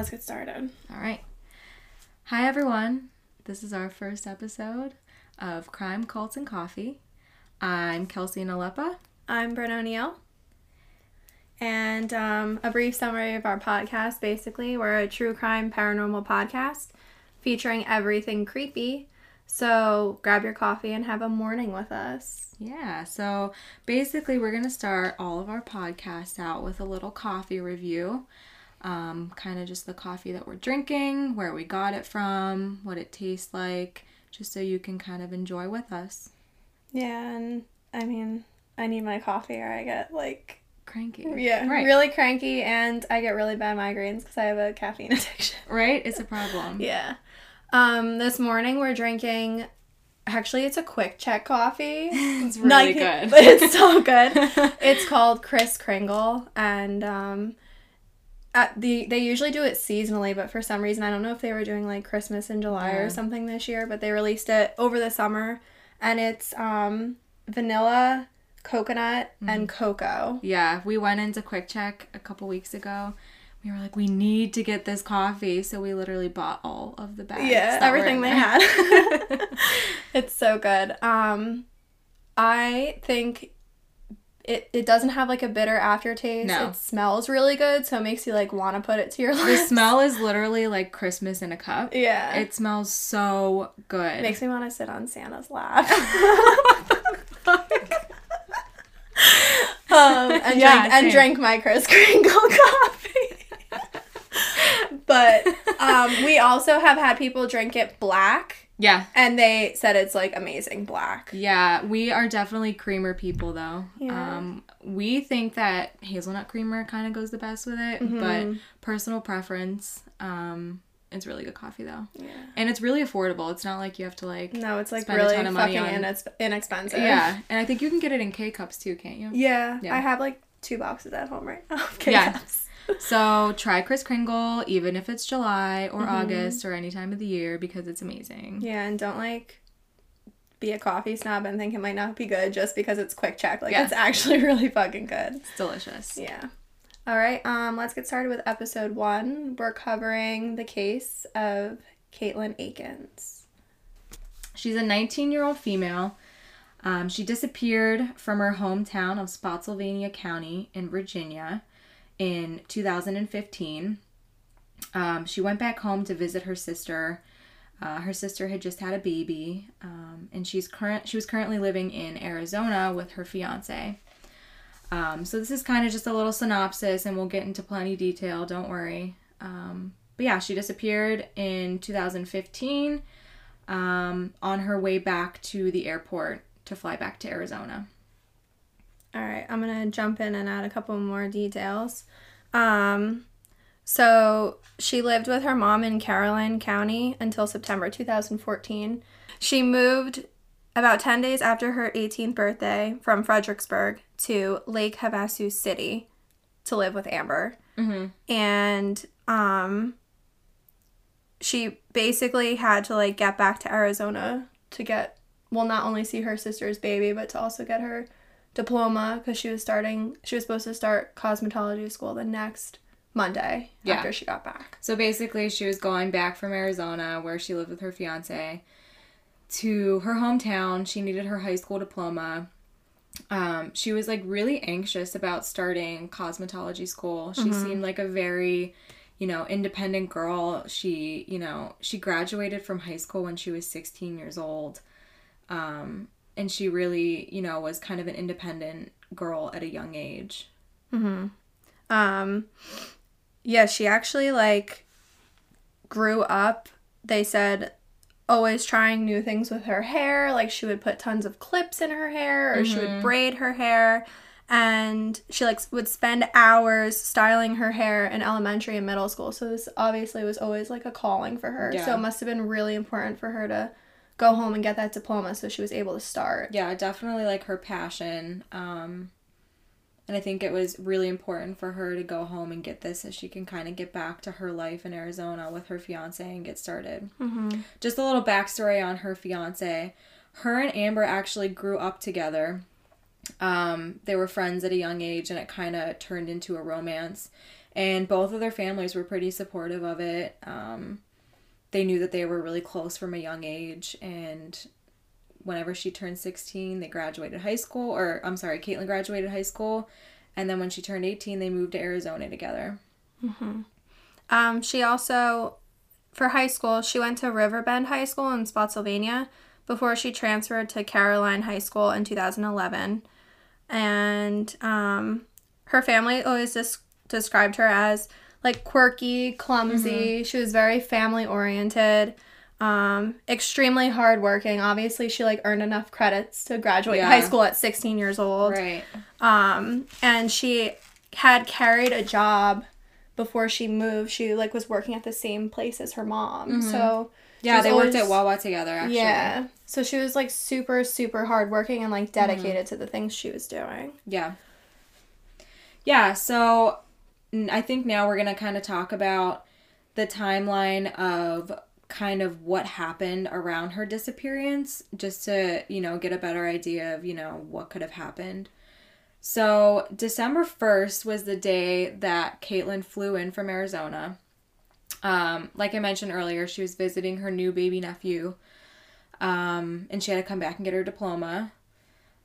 let's get started. All right. Hi, everyone. This is our first episode of Crime, Cults, and Coffee. I'm Kelsey Nalepa. I'm Brent O'Neill. And um, a brief summary of our podcast basically, we're a true crime paranormal podcast featuring everything creepy. So grab your coffee and have a morning with us. Yeah, so basically, we're going to start all of our podcasts out with a little coffee review. Um, kind of just the coffee that we're drinking, where we got it from, what it tastes like, just so you can kind of enjoy with us. Yeah, and I mean, I need my coffee or I get like Cranky. yeah, Right. really cranky and I get really bad migraines because I have a caffeine addiction. Right? It's a problem. Yeah. Um, this morning we're drinking. Actually, it's a QuickChek coffee. It's really good. but it's so good. it's called Kris Kringle, and um, at the they usually do it seasonally, but for some reason I don't know if they were doing like Christmas in July Yeah. or something this year, but they released it over the summer, and it's um, vanilla, coconut, and Mm-hmm. cocoa. Yeah, we went into QuickChek a couple weeks ago. We were like, we need to get this coffee, so we literally bought all of the bags. Yeah, everything in they had. it's so good. Um, I think it it doesn't have like a bitter aftertaste. No. It smells really good, so it makes you like want to put it to your lips. the smell is literally like Christmas in a cup. Yeah. It smells so good. It makes me want to sit on Santa's lap. um, and Yeah, drink and drink my Kris Kringle coffee. but um, we also have had people drink it black, yeah, and they said it's like amazing black. yeah. We are definitely creamer people, though. Yeah. Um, we think that hazelnut creamer kind of goes the best with it, Mm-hmm. but personal preference. Um, it's really good coffee though, Yeah. and it's really affordable. It's not like you have to like. No, it's like really ton of money fucking on- inex- inexpensive. Yeah, and I think you can get it in K cups too, can't you? yeah. Yeah. I have like two boxes at home right now. Okay. Yeah. So try Kris Kringle, even if it's July or Mm-hmm. August or any time of the year, because it's amazing. Yeah, and don't like be a coffee snob and think it might not be good just because it's QuickChek. Like Yeah. it's actually really fucking good. It's delicious. Yeah. All right. Um, let's get started with episode one. We're covering the case of Caitlin Akins. She's a 19 year old female. Um, she disappeared from her hometown of Spotsylvania County in Virginia in 2015. Um, she went back home to visit her sister. Uh, her sister had just had a baby, um, and she's current. She was currently living in Arizona with her fiance. Um, so this is kind of just a little synopsis, and we'll get into plenty detail. Don't worry. Um, but yeah, she disappeared in 2015 um, on her way back to the airport to fly back to Arizona. All right, I'm gonna jump in and add a couple more details. Um, so she lived with her mom in Caroline County until September 2014. She moved about 10 days after her 18th birthday from Fredericksburg to Lake Havasu City to live with Amber. Mm-hmm. And um, she basically had to like get back to Arizona to get well not only see her sister's baby but to also get her diploma because she was starting she was supposed to start cosmetology school the next Monday Yeah. after she got back. So basically, she was going back from Arizona, where she lived with her fiance, to her hometown. She needed her high school diploma. Um, she was like really anxious about starting cosmetology school. She seemed like a very, you know, independent girl. She, you know, she graduated from high school when she was 16 years old. Um, and she really, you know, was kind of an independent girl at a young age. Um yeah, she actually like grew up. They said always trying new things with her hair. Like she would put tons of clips in her hair or she would braid her hair. And she like would spend hours styling her hair in elementary and middle school. So this obviously was always like a calling for her. Yeah. So it must have been really important for her to go home and get that diploma so she was able to start. yeah definitely like her passion um and i think it was really important for her to go home and get this so she can kind of get back to her life in arizona with her fiance and get started Mm-hmm. just a little backstory on her fiance her and amber actually grew up together um they were friends at a young age and it kind of turned into a romance and both of their families were pretty supportive of it. Um, they knew that they were really close from a young age, and whenever she turned 16, they graduated high school, or I'm sorry, Caitlyn graduated high school, and then when she turned 18, they moved to Arizona together. mm-hmm. Um, she also, for high school, she went to Riverbend High School in Spotsylvania before she transferred to Caroline High School in 2011. And um, her family always des- described her as like quirky, clumsy. She was very family oriented. Um, extremely hardworking. Obviously, she like earned enough credits to graduate Yeah. high school at 16 years old. Right. Um, and she had carried a job before she moved. She like was working at the same place as her mom. So Yeah, they worked always- at Wawa together, actually. yeah. So she was like super super hardworking and like dedicated to the things she was doing. Yeah. Yeah, so I think now we're going to kind of talk about the timeline of kind of what happened around her disappearance just to, you know, get a better idea of, you know, what could have happened. So, December 1st was the day that Caitlin flew in from Arizona. Um, like I mentioned earlier, she was visiting her new baby nephew. Um, and she had to come back and get her diploma.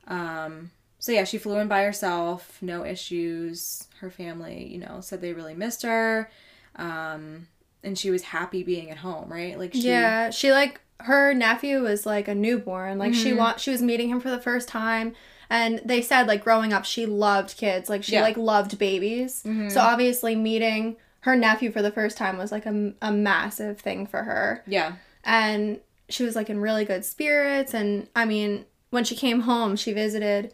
Um, so yeah, she flew in by herself, no issues. Her family, you know, said they really missed her. Um, and she was happy being at home, right? Like she Yeah, she like her nephew was like a newborn. Like she Mm-hmm. want she was meeting him for the first time and they said like growing up she loved kids. Like she Yeah. Mm-hmm. like loved babies. So obviously meeting her nephew for the first time was like a, a massive thing for her. Yeah. and she was like in really good spirits and i mean when she came home she visited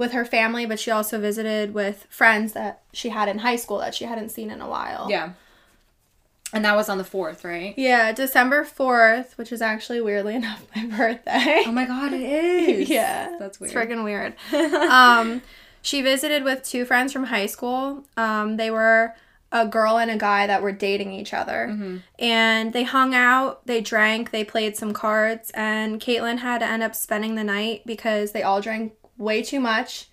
with her family but she also visited with friends that she had in high school that she hadn't seen in a while Yeah. And that was on the 4th, right? yeah december 4th which is actually weirdly enough my birthday Oh my god, it is. yeah That's weird. it's freaking weird um she visited with two friends from high school um they were a girl and a guy that were dating each other Mm-hmm. and they hung out they drank they played some cards and caitlin had to end up spending the night because they all drank way too much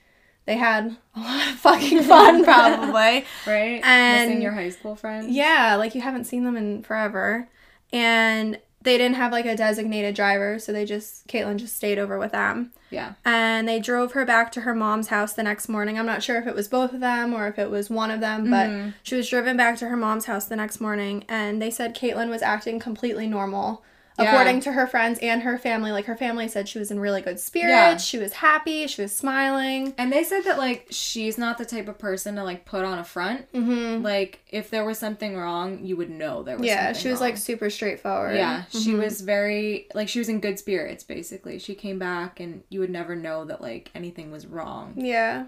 they had a lot of fucking fun probably right? And- Missing your high school friends. yeah like you haven't seen them in forever and they didn't have like a designated driver so they just caitlin just stayed over with them Yeah. and they drove her back to her mom's house the next morning. I'm not sure if it was both of them or if it was one of them, but Mm-hmm. she was driven back to her mom's house the next morning, and they said Caitlin was acting completely normal. Yeah. According to her friends and her family, like her family said she was in really good spirits, Yeah. she was happy, she was smiling. And they said that like she's not the type of person to like put on a front. Mm-hmm. Like if there was something wrong, you would know there was Yeah, she was wrong. like super straightforward. Yeah, she Mhm. was very like she was in good spirits basically. She came back and you would never know that like anything was wrong. Yeah.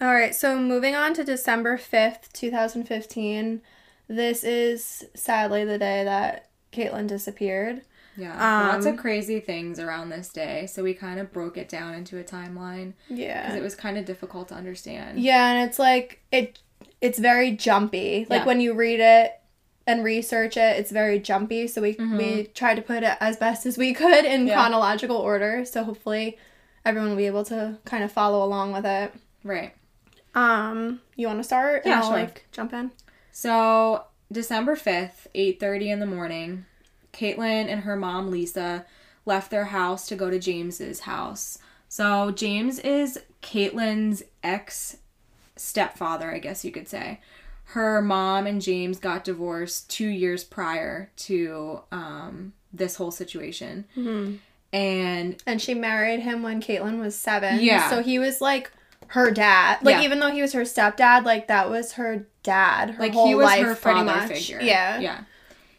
All right, so moving on to December 5th, 2015. This is sadly the day that Caitlin disappeared. Yeah. lots of Um, crazy things around this day. So we kind of broke it down into a timeline Yeah, because it was kind of difficult to understand. Yeah, and it's like it it's very jumpy. Like Yeah. when you read it and research it, it's very jumpy. So we we tried to put it as best as we could in Mm-hmm. Yeah. chronological order. So hopefully everyone will be able to kind of follow along with it. Right. Um, you want to start? Yeah, sure. like jump in. So December fifth, eight thirty in the morning, Caitlin and her mom Lisa left their house to go to James's house. So James is Caitlin's ex stepfather, I guess you could say. Her mom and James got divorced two years prior to um, this whole situation. And And she married him when Caitlin was seven. Yeah. So he was like her dad. Like Yeah. even though he was her stepdad, like that was her dad. Her like whole he was life, her father figure. Yeah. yeah.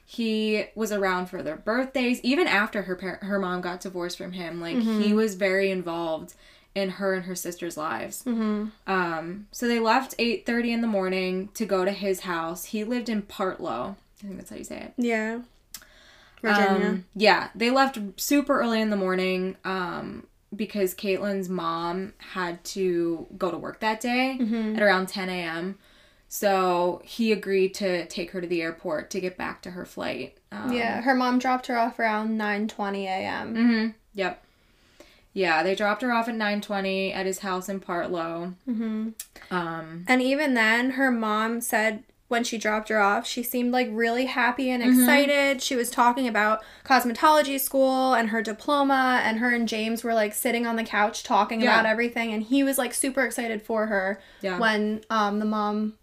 He was around for their birthdays, even after her par- her mom got divorced from him. Like Mm-hmm. he was very involved in her and her sister's lives. Mm-hmm. Um, so they left eight thirty in the morning to go to his house. He lived in Partlow. I think that's how you say it. Yeah. Virginia. Um, yeah, they left super early in the morning um, because Caitlin's mom had to go to work that day Mm-hmm. at around 10 a.m. So he agreed to take her to the airport to get back to her flight. Um, yeah. Her mom dropped her off around nine twenty a.m. Mm-hmm. Yep. Yeah, they dropped her off at 9:20 at his house in Partlow. hmm Um, And even then, her mom said when she dropped her off, she seemed like really happy and excited. She was talking about cosmetology school and her diploma, and her and James were like sitting on the couch talking Yeah. about everything. And he was like super excited for her yeah. when um, the mom,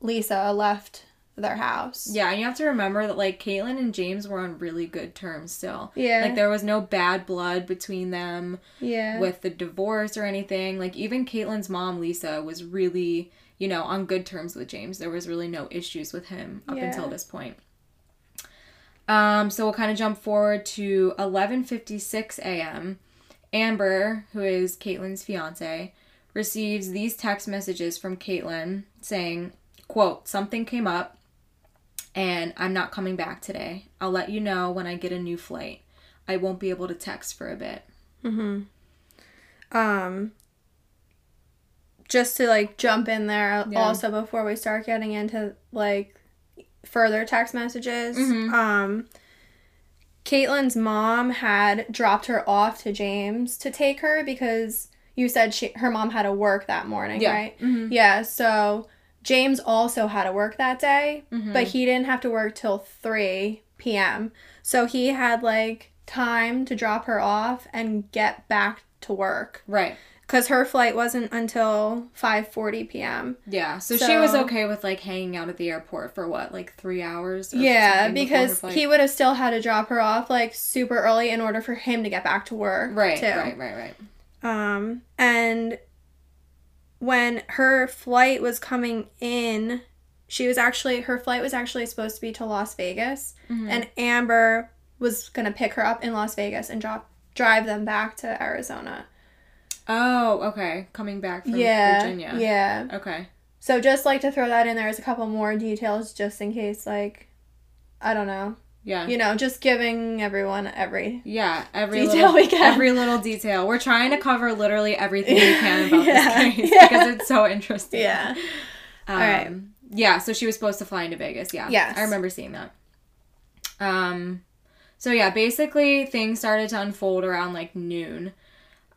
Lisa, left their house. Yeah, and you have to remember that like Caitlyn and James were on really good terms still. Yeah. Like there was no bad blood between them yeah. with the divorce or anything. Like even Caitlyn's mom, Lisa, was really, you know, on good terms with James. There was really no issues with him up Yeah. until this point. Um, so we'll kind of jump forward to 11:56 a.m. Amber, who is Caitlyn's fiance, receives these text messages from Caitlyn saying, "quote Something came up, and I'm not coming back today. I'll let you know when I get a new flight. I won't be able to text for a bit." um just to like jump in there Yeah. also before we start getting into like further text messages Mhm. um Caitlin's mom had dropped her off to James to take her because you said she her mom had to work that morning, Yeah. right? Mhm. Yeah, so James also had to work that day, Mhm. but he didn't have to work till 3 p.m. So he had like time to drop her off and get back to work Right. Cuz her flight wasn't until 5:40 p.m. Yeah. So, she was okay with like hanging out at the airport for what, like three hours? or Yeah, something before her because he would have still had to drop her off like super early in order for him to get back to work. Right. too. Right. Right. Right. Um, and when her flight was coming in, she was actually her flight was actually supposed to be to Las Vegas, Mhm. and Amber was gonna pick her up in Las Vegas and drop drive them back to Arizona. Oh, okay. Coming back from yeah, Virginia. yeah. Okay. So just like to throw that in there as a couple more details, just in case, like, I don't know, Yeah. you know, just giving everyone every Yeah, every Detail little we can. every little detail. We're trying to cover literally everything we can about Yeah, this case yeah. because it's so interesting. yeah. Um, right. Yeah, so she was supposed to fly into Vegas. Yeah. Yes. I remember seeing that. Um, so yeah, basically things started to unfold around like noon.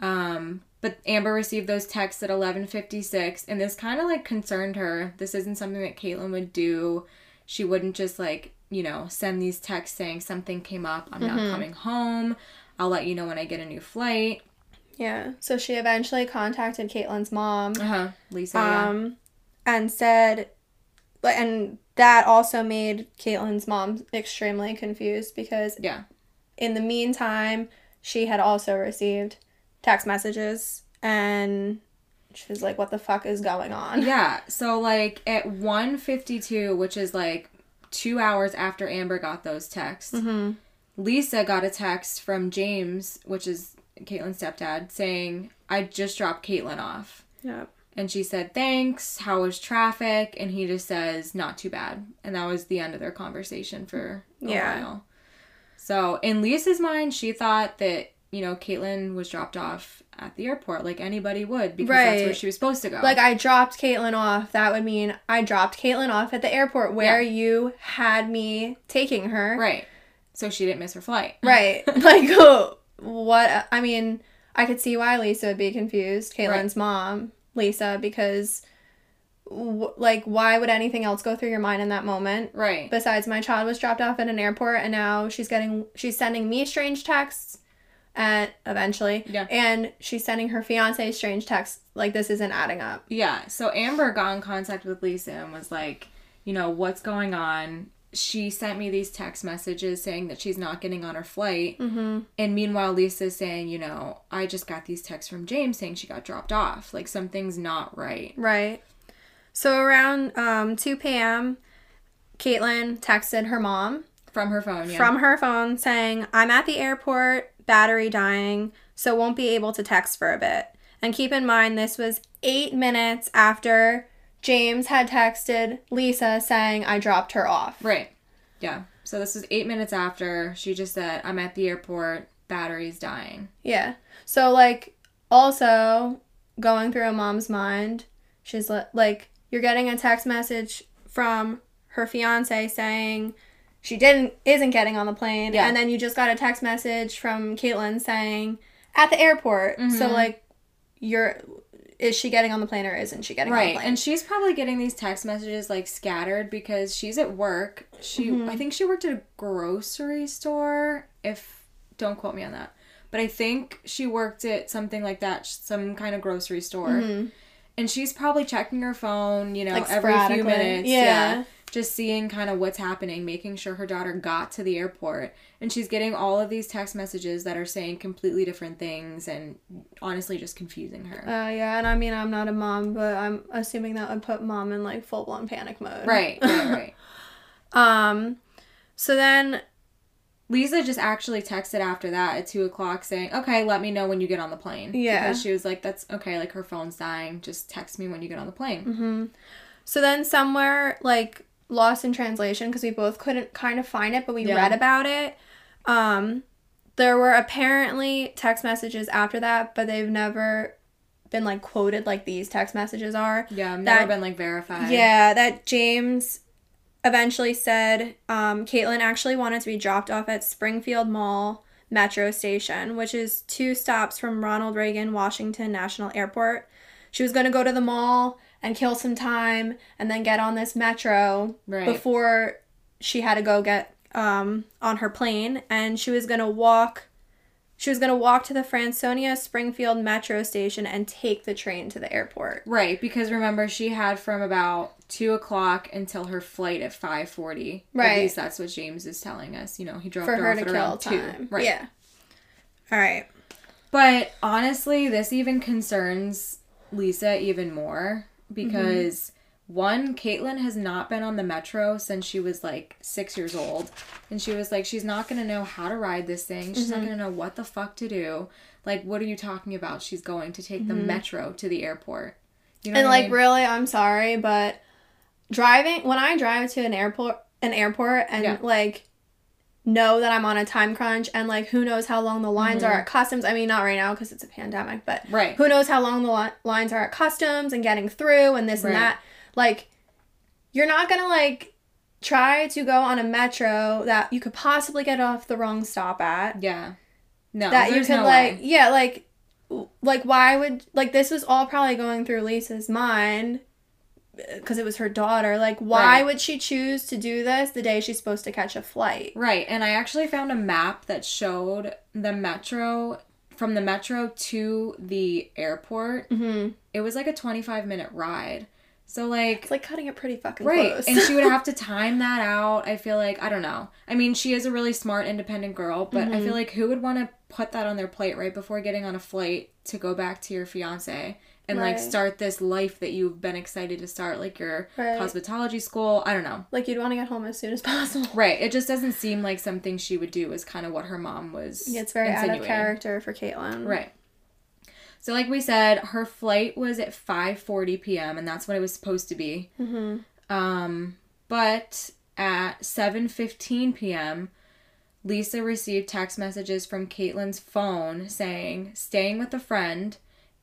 Um, but Amber received those texts at 11:56 and this kind of like concerned her. This isn't something that Caitlyn would do. She wouldn't just like, you know, send these texts saying something came up, I'm not coming home. I'll let you know when I get a new flight. Yeah. So she eventually contacted Caitlin's mom. Uh-huh. Lisa. yeah. um, and said, and that also made Caitlin's mom extremely confused because Yeah. in the meantime, she had also received text messages and she was like, "What the fuck is going on?" Yeah. So like at 1:52, which is like 2 hours after Amber got those texts, Mm-hmm. Lisa got a text from James, which is Caitlin's stepdad, saying, "I just dropped Caitlin off." Yep. And she said, "Thanks. How was traffic?" And he just says, "Not too bad." And that was the end of their conversation for a Yeah. while. So in Lisa's mind, she thought that you know Caitlin was dropped off at the airport like anybody would because that's where she was supposed to go. Like I dropped Caitlin off. That would mean I dropped Caitlin off at the airport where you had me taking her. right. So she didn't miss her flight. Right. like, oh, what? I mean, I could see why Lisa would be confused, Caitlin's mom, Lisa, because, w- like, why would anything else go through your mind in that moment? Right. Besides, my child was dropped off at an airport, and now she's getting, she's sending me strange texts, and eventually, Yeah. and she's sending her fiance strange texts. Like, this isn't adding up. Yeah. So Amber got in contact with Lisa and was like, you know, what's going on? She sent me these text messages saying that she's not getting on her flight. Mm-hmm. And meanwhile, Lisa's saying, you know, I just got these texts from James saying she got dropped off. Like something's not right. Right. So around um, 2 p.m., Caitlin texted her mom From her phone, yeah. from her phone saying, I'm at the airport, battery dying, so won't be able to text for a bit. And keep in mind, this was eight minutes after James had texted Lisa saying, I dropped her off. Right. Yeah. So this was eight minutes after she just said, I'm at the airport, battery's dying. Yeah. So, like, also going through a mom's mind, she's li- like, you're getting a text message from her fiance saying she didn't isn't getting on the plane, Yeah. and then you just got a text message from Caitlin saying, at the airport. So Mhm. like, you're is she getting on the plane or isn't she getting on Right. the plane? And she's probably getting these text messages like scattered because she's at work. She Mhm. I think she worked at a grocery store if don't quote me on that. But I think she worked at something like that, some kind of grocery store. Mhm. And she's probably checking her phone, you know, Like every few minutes. Yeah. Just seeing kind of what's happening, making sure her daughter got to the airport. And she's getting all of these text messages that are saying completely different things and honestly just confusing her. Uh, yeah, and I mean, I'm not a mom, but I'm assuming that would put mom in like full blown panic mode. right, right, right. Um, so then, Lisa just actually texted after that at two o'clock saying, "Okay, let me know when you get on the plane." Yeah. because she was like, "That's okay. Like her phone's dying. Just text me when you get on the plane." hmm so then somewhere like lost in translation because we both couldn't kind of find it, but we Yeah. read about it. Um, there were apparently text messages after that, but they've never been like quoted like these text messages are. Yeah, I've That- never been like verified. Yeah, that James eventually said um, Caitlin actually wanted to be dropped off at Springfield Mall Metro Station, which is two stops from Ronald Reagan Washington National Airport. She was going to go to the mall and kill some time and then get on this metro right. before she had to go get um, on her plane and she was going to walk she was going to walk to the Franconia Springfield metro station and take the train to the airport. Right, because remember she had from about two o'clock until her flight at five forty. Right. At least that's what James is telling us. You know, he dropped for her, her off to at kill around two. time. Right. Yeah. All right. But honestly, this even concerns Lisa even more Mm-hmm. because one, Caitlin has not been on the metro since she was like six years old. And she was like, she's not going to know how to ride this thing. She's not mm-hmm. going to know what the fuck to do. Like, what are you talking about? She's going to take the mm-hmm. metro to the airport. You know And what I like mean? really, I'm sorry, but driving when I drive to an airport, an airport, and Yeah. like know that I'm on a time crunch, and like who knows how long the lines are mm-hmm. at customs. I mean, not right now because it's a pandemic, but Right. who knows how long the li- lines are at customs and getting through and this Right. and that. Like, you're not gonna like try to go on a metro that you could possibly get off the wrong stop at. Yeah. No, that you could no like way. yeah like like why would like this was all probably going through lisa's mind because it was her daughter like why Right. would she choose to do this the day she's supposed to catch a flight Right, and I actually found a map that showed the metro from the metro to the airport. mm-hmm. It was like a 25 minute ride. So like it's like cutting it pretty fucking right, close and she would have to time that out. I feel like I don't know. I mean, she is a really smart independent girl, but I feel like who would want to put that on their plate right before getting on a flight to go back to your fiance and like start this life that you've been excited to start like your Right. cosmetology school. I don't know. like you'd want to get home as soon as possible Right. It just doesn't seem like something she would do is kind of what her mom was. yeah, it's very out of insinuating. character for caitlin Right. So like we said, her flight was at 5:40 p.m. and that's when it was supposed to be. mm-hmm. Um, but at 7:15 p.m., Lisa received text messages from Caitlin's phone saying, "Staying with a friend."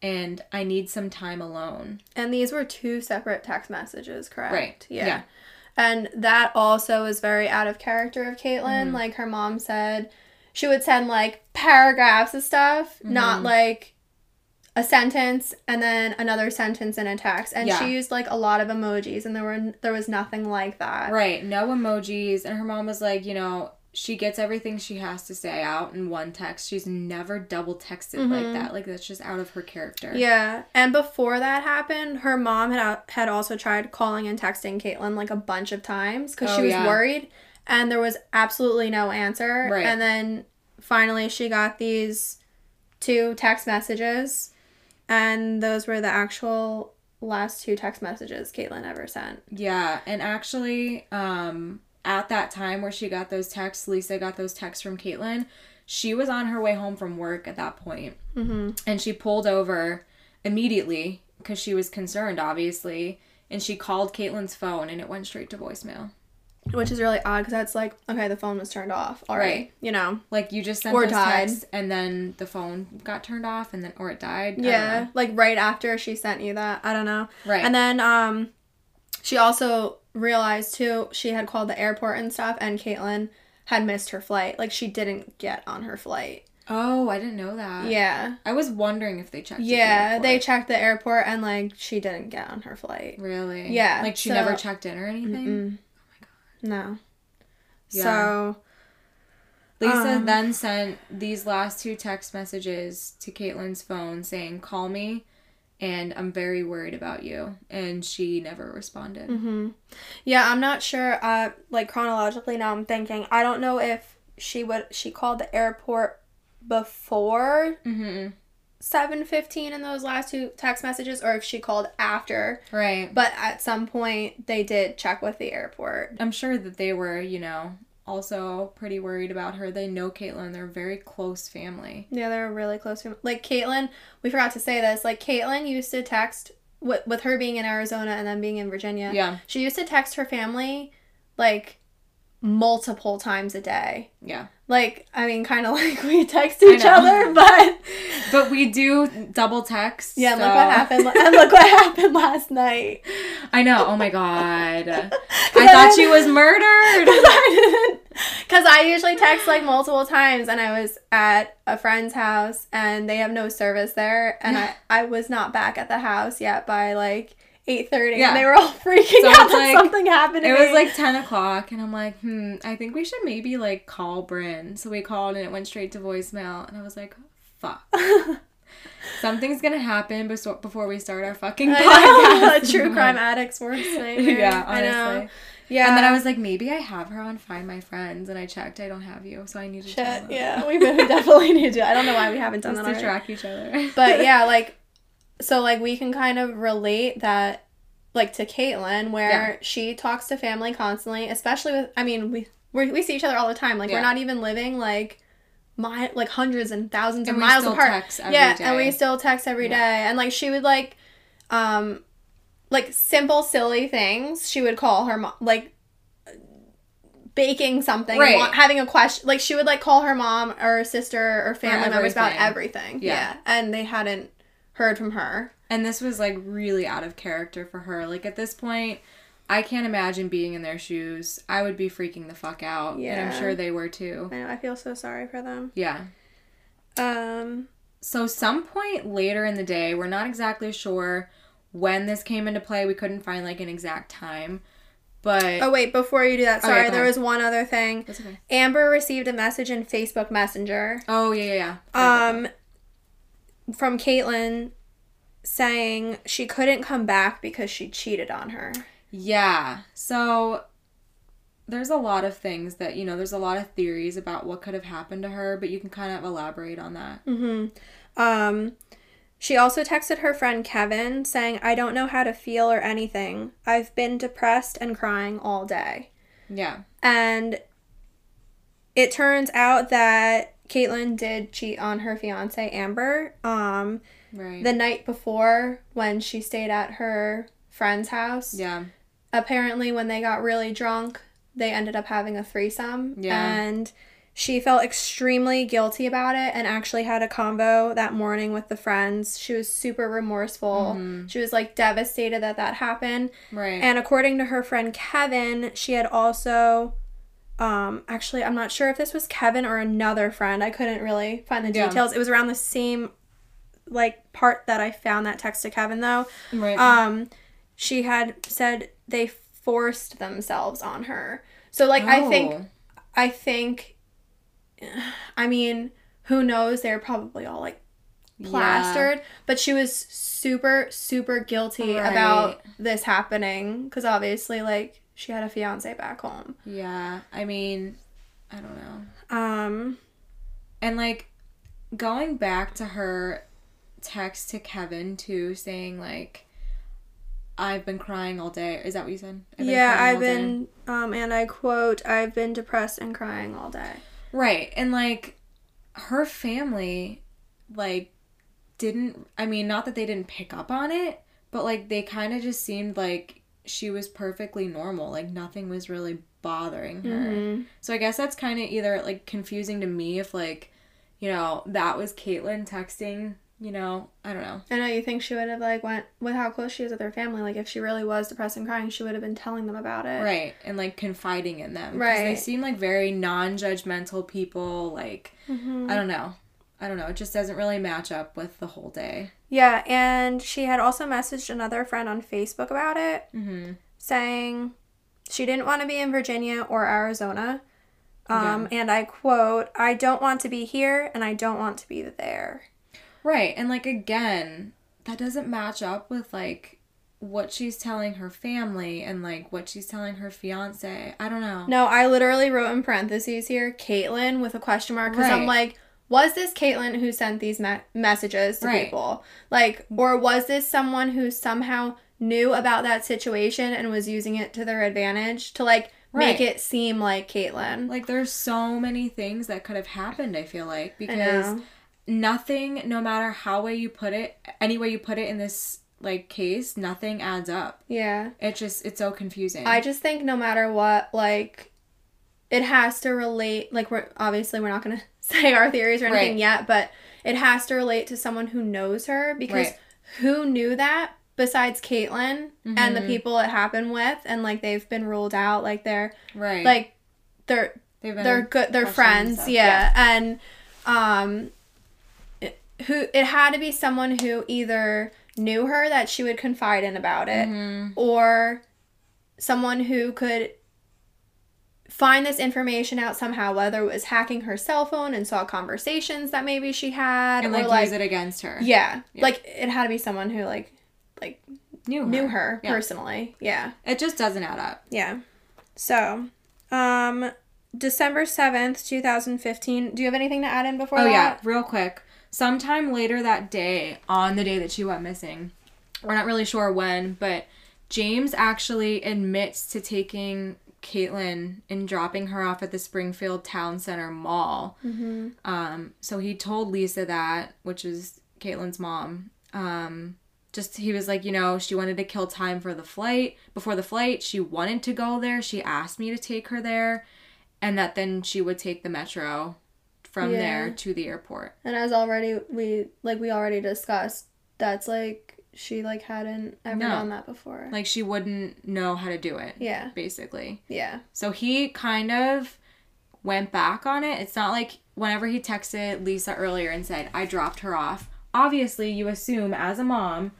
And I need some time alone. and these were two separate text messages correct Right. yeah. Yeah. And that also is very out of character of Caitlyn. Mhm. Like her mom said, she would send like paragraphs of stuff, not Mhm. like a sentence and then another sentence in a text. And Yeah. she used like a lot of emojis, and there were there was nothing like that. Right, no emojis. And her mom was like, you know, she gets everything she has to say out in one text. She's never double texted like Mhm. that. Like that's just out of her character. Yeah, and before that happened, her mom had had also tried calling and texting Caitlyn like a bunch of times because Oh, she was yeah. worried, and there was absolutely no answer. Right. And then finally, she got these two text messages, and those were the actual last two text messages Caitlyn ever sent. Yeah, and actually, um, at that time where she got those texts, Lisa got those texts from Caitlin. She was on her way home from work at that point, Mm-hmm. and she pulled over immediately because she was concerned, obviously. And she called Caitlin's phone, and it went straight to voicemail. Which is really odd because that's like okay, the phone was turned off All right. Right. You know. Like you just sent Or died. and then the phone got turned off, and then or it died. Yeah, like right after she sent you that. I don't know. right. And then um she also realized too she had called the airport and stuff and Caitlin had missed her flight. Like she didn't get on her flight. Oh, I didn't know that. Yeah. I was wondering if they checked. at the Yeah, they checked the airport and like she didn't get on her flight. Really? Yeah, Like she so- never checked in or anything. Mm-mm. Oh my god. No. Yeah. So Lisa Um, then sent these last two text messages to Caitlin's phone saying, "Call me." And I'm very worried about you. And she never responded. hmm Yeah, I'm not sure. Uh, like chronologically now, I'm thinking. I don't know if she would. She called the airport before Mm-hmm. 7:15 in those last two text messages, or if she called after. Right. But at some point, they did check with the airport. I'm sure that they were, you know, also pretty worried about her. They know Caitlin. They're a very close family. Yeah, they're really close. fam- Like Caitlin, we forgot to say this. Like Caitlin used to text with with her being in Arizona and then being in Virginia. Yeah. She used to text her family like multiple times a day. Yeah. Like, I mean, kind of like we text each other, but But we do double text. yeah, so- look what happened. And look what happened last night. I know. Oh my god. I I thought she didn't- was murdered. Because I usually text like multiple times, and I was at a friend's house, and they have no service there, and I, I was not back at the house yet by like eight thirty, Yeah. and they were all freaking So out that like- something happened. It was like 10 o'clock, and I'm like, hmm, I think we should maybe like call Bryn. So we called, and it went straight to voicemail. And I was like, fuck. Something's gonna happen before we start our fucking I podcast. know, a true crime addict's worst nightmare. yeah, I know. honestly. Yeah, And then I was like, maybe I have her on Find My Friends, and I checked, I don't have you, so I need to shit. tell. Yeah, we, we definitely need to. I don't know why we haven't done Just that to already. track each other. but yeah, like so like we can kind of relate that like to Caitlyn where Yeah. she talks to family constantly, especially with I mean we we see each other all the time. Like Yeah. we're not even living like my like hundreds and thousands And of we miles still apart. text every yeah, and we still text every day. Yeah. And like she would like um like simple silly things. She would call her mom like baking something, Right. having a question. Like she would like call her mom or sister or family members about everything. everything. Yeah. Yeah. And they hadn't heard from her. And this was like really out of character for her. Like at this point, I can't imagine being in their shoes. I would be freaking the fuck out. And I'm sure they were too. I know, I feel so sorry for them. Yeah. Um So some point later in the day, we're not exactly sure when this came into play. We couldn't find like an exact time. But Oh wait, before you do that, Oh, yeah, sorry, there ahead. was one other thing. Okay. Amber received a message in Facebook Messenger Oh yeah, yeah, yeah. um from Caitlyn saying she couldn't come back because she cheated on her. Yeah. So there's a lot of things that, you know, there's a lot of theories about what could have happened to her, but you can kind of elaborate on that. Mhm. Um she also texted her friend Kevin saying, "I don't know how to feel or anything. I've been depressed and crying all day." Yeah. And it turns out that Caitlyn did cheat on her fiance Amber. Um, Right. the night before when she stayed at her friend's house. yeah. Apparently, when they got really drunk, they ended up having a threesome. Yeah. And she felt extremely guilty about it and actually had a convo that morning with the friends. She was super remorseful. Mhm. She was like devastated that that happened. Right. And according to her friend Kevin, she had also um actually I'm not sure if this was Kevin or another friend. I couldn't really find the Yeah. details. It was around the same like part that I found that text to Kevin though. right. Um she had said they forced themselves on her. So like I think Oh. I think I mean, who knows? They're probably all like Yeah. plastered, but she was super super guilty Right. about this happening cuz obviously like she had a fiance back home. Yeah. I mean, I don't know. Um And like going back to her text to Kevin too, saying like, "I've been crying all day." Is that what you said? I've yeah, I've all day. been um and I quote, I've been depressed and crying all day. right, and like her family, like didn't. I mean, not that they didn't pick up on it, but like they kind of just seemed like she was perfectly normal. Like nothing was really bothering her. Mhm. So I guess that's kind of either like confusing to me if like, you know, that was Caitlyn texting, you know, I don't know. I know you think she would have like went with how close she is with her family. Like if she really was depressed and crying, she would have been telling them about it. Right. And like confiding in them. 'Cause They seem like very non judgmental people. Like, Mhm. I don't know. I don't know. It just doesn't really match up with the whole day. Yeah, and she had also messaged another friend on Facebook about it, Mm-hmm. saying she didn't want to be in Virginia or Arizona. Um, And I quote, I don't want to be here and I don't want to be there. Right. And like again, that doesn't match up with like what she's telling her family and like what she's telling her fiance. I don't know. No, I literally wrote in parentheses here, Caitlin with a question mark because I'm like, was this Caitlin who sent these me- messages to Right. people? Like, or was this someone who somehow knew about that situation and was using it to their advantage to like make it seem like Caitlin? Like there's so many things that could have happened, I feel like, because nothing, no matter how way you put it, any way you put it in this like case, nothing adds up. Yeah. It just it's so confusing. I just think no matter what, like, it has to relate. Like, we're obviously we're not gonna say our theories or anything Right. yet, but it has to relate to someone who knows her because Right. who knew that besides Caitlyn and the Mhm. people it happened with, and like they've been ruled out. Like they're right. like they're They've been they're good they're friends stuff. yeah. and um it, who it had to be someone who either knew her that she would confide in about it Mhm. or someone who could find this information out somehow whether it was hacking her cell phone and saw conversations that maybe she had and or like, like use it against her. yeah, Yeah. like it had to be someone who like like Knew her. knew her Yeah. personally yeah It just doesn't add up. yeah. So, um, December 7th, 2015. Do you have anything to add in before Oh that? yeah, real quick. Sometime later that day, on the day that she went missing, we're not really sure when, but James actually admits to taking Caitlin and dropping her off at the Springfield Town Center Mall. Mm-hmm. Um, so he told Lisa that, which is Caitlin's mom. Um, just he was like, you know, she wanted to kill time for the flight. Before the flight, she wanted to go there. She asked me to take her there, and that then she would take the metro from Yeah. there to the airport. And as already we like we already discussed, that's like she like hadn't ever No. done that before. Like she wouldn't know how to do it, yeah, basically. yeah, So he kind of went back on it. It's not like whenever he texted Lisa earlier and said, I dropped her off. Obviously, you assume as a mom,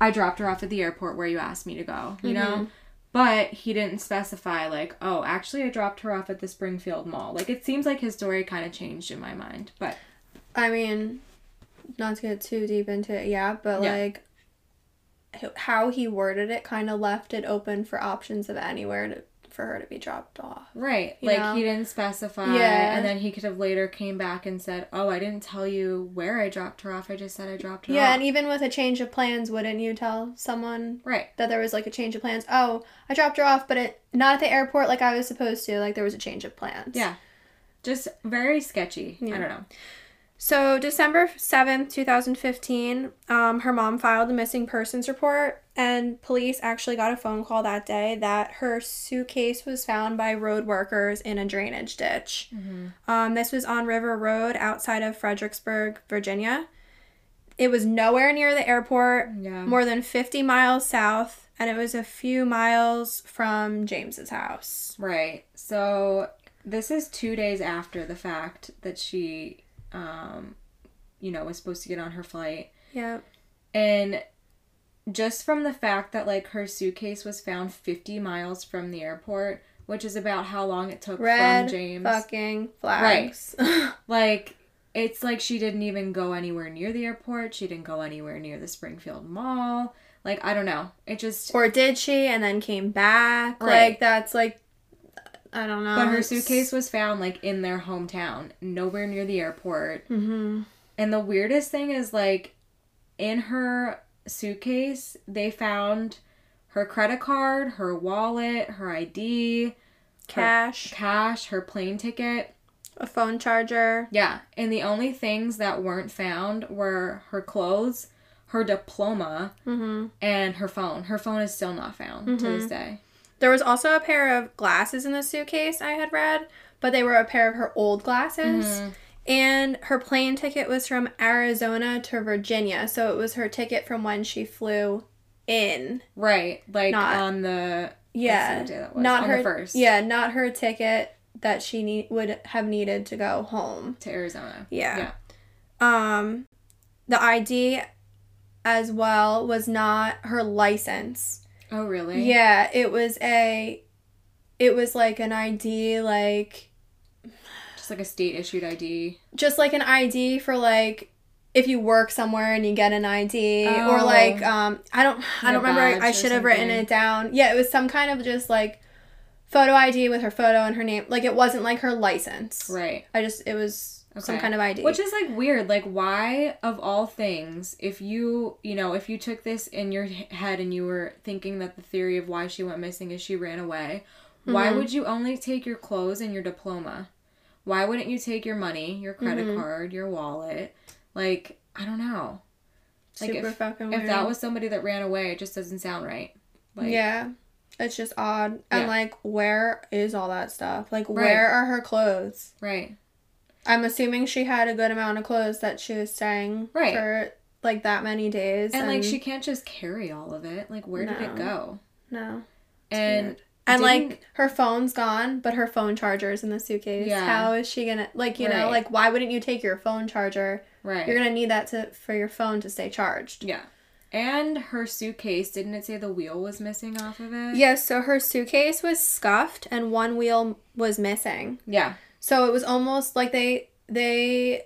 I dropped her off at the airport where you asked me to go, you know? Mm-hmm. But he didn't specify, like, oh, actually, I dropped her off at the Springfield Mall. Like, it seems like his story kind of changed in my mind. But I mean, not to get too deep into it, yeah, but Yeah. like how he worded it kind of left it open for options of anywhere to, for her to be dropped off. Right. Like know? he didn't specify. Yeah. And then he could have later came back and said, Oh, I didn't tell you where I dropped her off. I just said I dropped her Yeah, off. Yeah, and even with a change of plans, wouldn't you tell someone right. that there was like a change of plans? Oh, I dropped her off, but it not at the airport like I was supposed to. Like there was a change of plans. Yeah. Just very sketchy. Yeah. I don't know. So December seventh, two thousand fifteen, um, her mom filed a missing persons report, and police actually got a phone call that day that her suitcase was found by road workers in a drainage ditch. Um, this was on River Road outside of Fredericksburg, Virginia. It was nowhere near the airport, Yeah. more than 50 miles south, and it was a few miles from James's house. Right. So this is two days after the fact that she, um, you know, was supposed to get on her flight. Yeah. And just from the fact that, like, her suitcase was found 50 miles from the airport, which is about how long it took Red from James. fucking flags. Like, it's like she didn't even go anywhere near the airport. She didn't go anywhere near the Springfield Mall. Like, I don't know. It just. or did she and then came back? Right. Like that's like I don't know. But her suitcase was found, like, in their hometown, nowhere near the airport. Mm-hmm. And the weirdest thing is, like, in her suitcase, they found her credit card, her wallet, her ID, Cash, cash, her plane ticket. a phone charger. Yeah. And the only things that weren't found were her clothes, her diploma, Mm-hmm. and her phone. Her phone is still not found to this day. There was also a pair of glasses in the suitcase I had read, but they were a pair of her old glasses. Mm-hmm. And her plane ticket was from Arizona to Virginia, so it was her ticket from when she flew in. Right. Like Not- on the. Yeah, day that was. not on her first. Yeah, not her ticket that she need, would have needed to go home. To Arizona. Yeah. Yeah. um the ID as well was not her license. Oh, really? Yeah, it was a it was like an ID like Just like a state issued ID. just like an ID for like if you work somewhere and you get an ID or Oh. like um I don't I don't remember I should have written it down. Yeah, it was some kind of just like photo ID with her photo and her name. Like it wasn't like her license. Right. I just it was some kind of ID. Which is like weird. Like, why, of all things, if you, you know, if you took this in your head and you were thinking that the theory of why she went missing is she ran away, why Mhm. would you only take your clothes and your diploma? Why wouldn't you take your money, your credit Mhm. card, your wallet? Like, I don't know. Like, super if, fucking if that was somebody that ran away, it just doesn't sound right. Like, yeah. It's just odd. And Yeah. like where is all that stuff? Like Right. where are her clothes? Right. I'm assuming she had a good amount of clothes that she was staying Right. for like that many days. And, like, she can't just carry all of it. Like, where did it go? No. And weird. And didn't- like her phone's gone, but her phone charger's in the suitcase. Yeah. How is she gonna like you know like why wouldn't you take your phone charger? right. You're gonna need that to for your phone to stay charged. Yeah. And her suitcase, didn't it say the wheel was missing off of it? Yes, so her suitcase was scuffed and one wheel was missing. Yeah. So it was almost like they they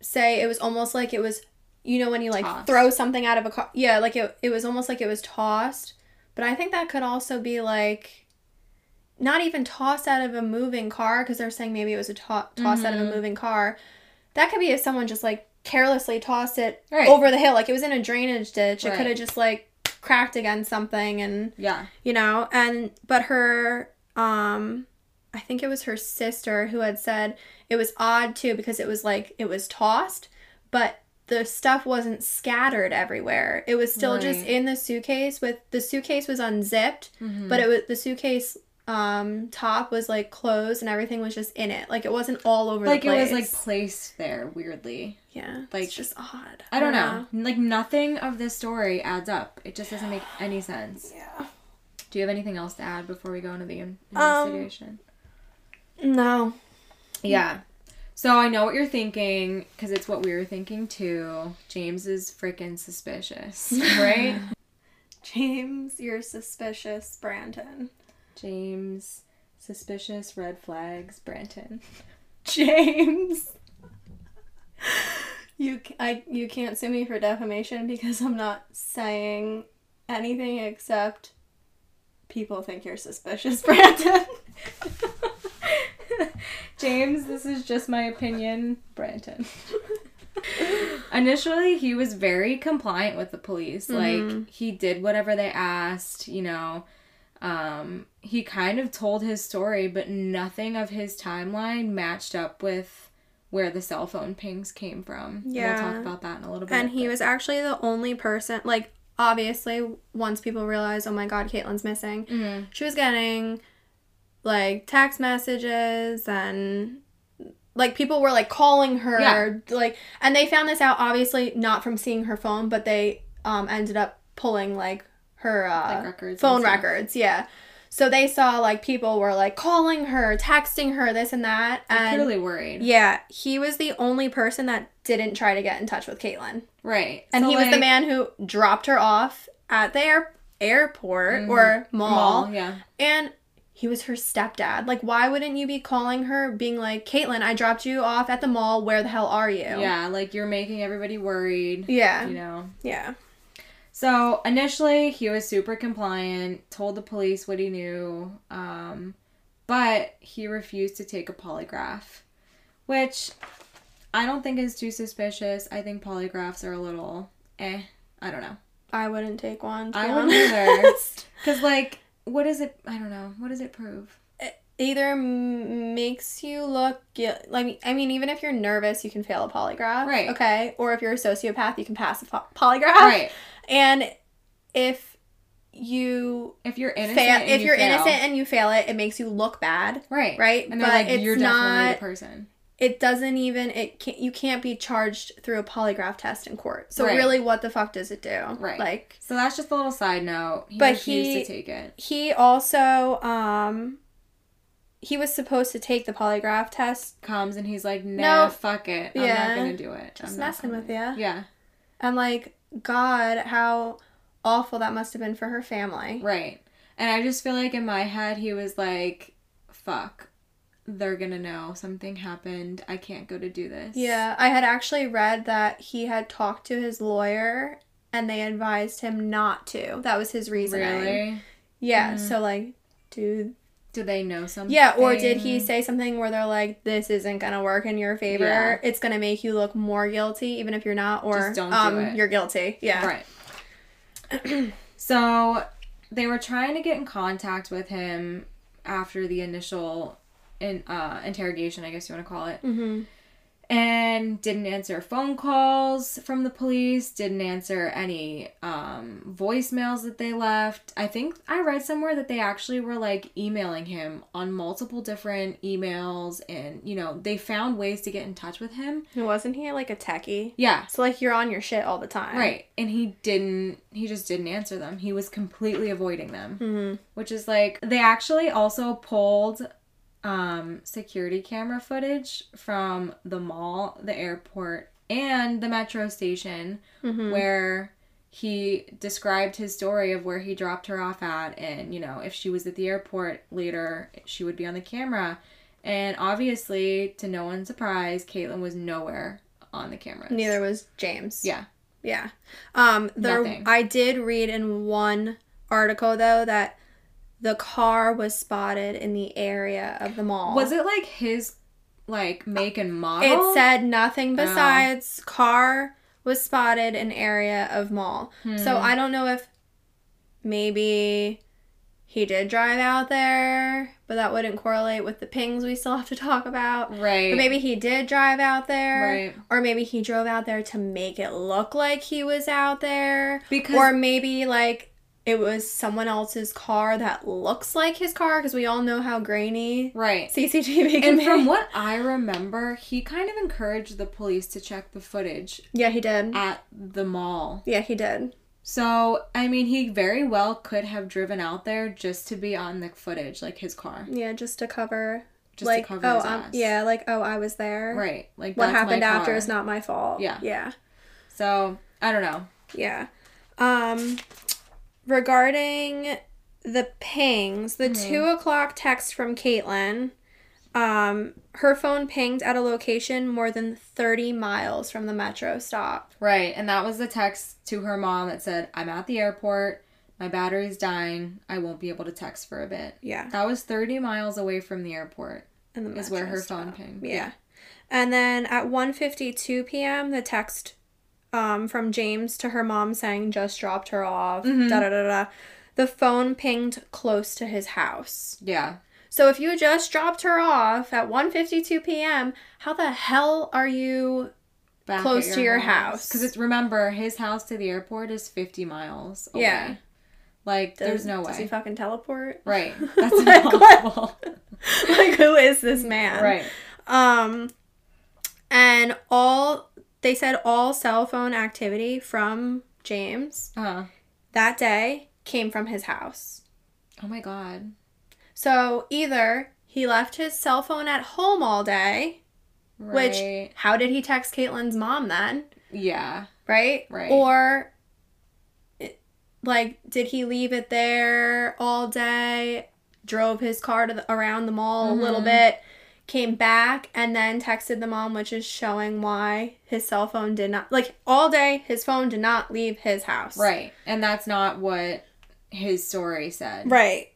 say it was almost like it was you know when you like Tossed. throw something out of a car. Yeah, like it it was almost like it was tossed. But I think that could also be like not even tossed out of a moving car because they're saying maybe it was a to- tossed out of a Mhm. moving car. That could be if someone just like carelessly tossed it Right. over the hill like it was in a drainage ditch. It could have just like cracked against something and Yeah. you know and but her um i think it was her sister who had said it was odd too because it was like it was tossed but the stuff wasn't scattered everywhere it was still just in the suitcase with the suitcase was unzipped Mhm. but it was the suitcase um top was like closed and everything was just in it like it wasn't all over like the it was like placed there weirdly. yeah like- it's just odd I don't know. Like nothing of this story adds up. It just doesn't make any sense. yeah Do you have anything else to add before we go into the in- Um, investigation? No yeah. So I know what you're thinking because it's what we were thinking too. James is freaking suspicious, right? james you're suspicious Branton James, suspicious red flags, Branton. James. You I you can't sue me for defamation because I'm not saying anything except people think you're suspicious, Branton. James, this is just my opinion, Branton. Initially, he was very compliant with the police. Mhm. Like, he did whatever they asked, you know. Um, he kind of told his story, but nothing of his timeline matched up with where the cell phone pings came from. Yeah. We'll talk about that in a little bit. and he but- was actually the only person like obviously once people realized, oh my god, Caitlin's missing, Mhm. she was getting like text messages and like people were like calling her Yeah. like and they found this out obviously not from seeing her phone but they um ended up pulling like her uh Like records phone records yeah so they saw like people were like calling her texting her this and that and clearly worried. yeah he was the only person that didn't try to get in touch with Caitlin Right. and So, he was the man who dropped her off at the air- airport Mhm. or mall, Mall, yeah. and he was her stepdad. Like, why wouldn't you be calling her, being like, Caitlin, I dropped you off at the mall. Where the hell are you? Yeah, like you're making everybody worried. Yeah. You know. Yeah. So initially, he was super compliant, told the police what he knew, um, but he refused to take a polygraph, which I don't think is too suspicious. I think polygraphs are a little eh. I don't know. I wouldn't take one. to I wouldn't honest. Because, like, what does it, I don't know, what does it prove? It Either m- makes you look like I mean, even if you're nervous, you can fail a polygraph, Right. Okay, or if you're a sociopath, you can pass a po- polygraph, Right. And if you If you're innocent, fail, if you you're fail- innocent and you fail it, it makes you look bad, right, right? and they're but like, it's you're definitely not. the person. It doesn't even. It can't. You can't be charged through a polygraph test in court. So Right. really, what the fuck does it do? Right. Like So that's just a little side note. He But he- to take it. he also um he was supposed to take the polygraph test Comes and he's like, nah, Nope. fuck it. I'm Yeah. not gonna do it. Just I'm messing with coming." ya. Yeah. and like god how awful that must have been for her family Right. And I just feel like in my head he was like, fuck. They're gonna know something happened. I can't go to do this. yeah i had actually read that he had talked to his lawyer and they advised him not to that was his reasoning Really? yeah Mhm. so like do Do they know something? yeah or did he say something where they're like this isn't gonna work in your favor Yeah. it's gonna make you look more guilty even if you're not or Just don't do um you're guilty yeah Right. so they were trying to get in contact with him after the initial in uh, interrogation, I guess you want to call it, mm-hmm. and didn't answer phone calls from the police. Didn't answer any um, voicemails that they left. I think I read somewhere that they actually were like emailing him on multiple different emails, and you know they found ways to get in touch with him. wasn't he like a techie Yeah, so like you're on your shit all the time Right. And he didn't he just didn't answer them. He was completely avoiding them. mm-hmm. Which is like they actually also pulled um security camera footage from the mall, the airport, and the metro station Mm-hmm. where he described his story of where he dropped her off at and you know if she was at the airport later she would be on the camera and obviously to no one's surprise caitlin was nowhere on the cameras Neither was James. yeah Yeah. Um there Nothing. I did read in one article though that the car was spotted in the area of the mall. Was it like his like make and model? It said nothing Oh. besides car was spotted in area of mall. So Hmm. I don't know if maybe he did drive out there, but that wouldn't correlate with the pings we still have to talk about. right. But maybe he did drive out there. right Or maybe he drove out there to make it look like he was out there. because Or maybe like it was someone else's car that looks like his car because we all know how grainy right. CCTV can And be. from what I remember, he kind of encouraged the police to check the footage yeah, he did. at the mall. Yeah, he did. So, I mean, he very well could have driven out there just to be on the footage, like his car, Yeah, just to cover. just like, to cover oh, his um, ass. yeah, like oh, I was there. Right. Like What happened after car. is not my fault. Yeah. Yeah. So I don't know. Yeah. Um, regarding the pings, the Mhm. two o'clock text from Caitlin, um, her phone pinged at a location more than 30 miles from the metro stop. Right, and that was the text to her mom that said, "I'm at the airport. My battery's dying. I won't be able to text for a bit." Yeah. That was 30 miles away from the airport. And the Is where her phone pinged. Yeah. Yeah. And then at 1:52 p.m., the text um, from James to her mom saying just dropped her off. Mhm. Da da da da. The phone pinged close to his house. Yeah. So if you just dropped her off at 1:52 p.m., how the hell are you Back Close to your house. Because it's remember his house to the airport is 50 miles. Away. Yeah. Like there's does- no Does he fucking teleport? Right. That's Like, impossible. like who is this man? right. Um and all they said all cell phone activity from James Uh-huh. that day came from his house. Oh my god. So either he left his cell phone at home all day, Right. which how did he text Caitlin's mom then? yeah. Right? Right. Or like did he leave it there all day, drove his car to the, around the mall a little Mhm. bit, came back and then texted the mom which is showing why his cell phone did not like all day his phone did not leave his house. Right. And that's not what his story said. Right.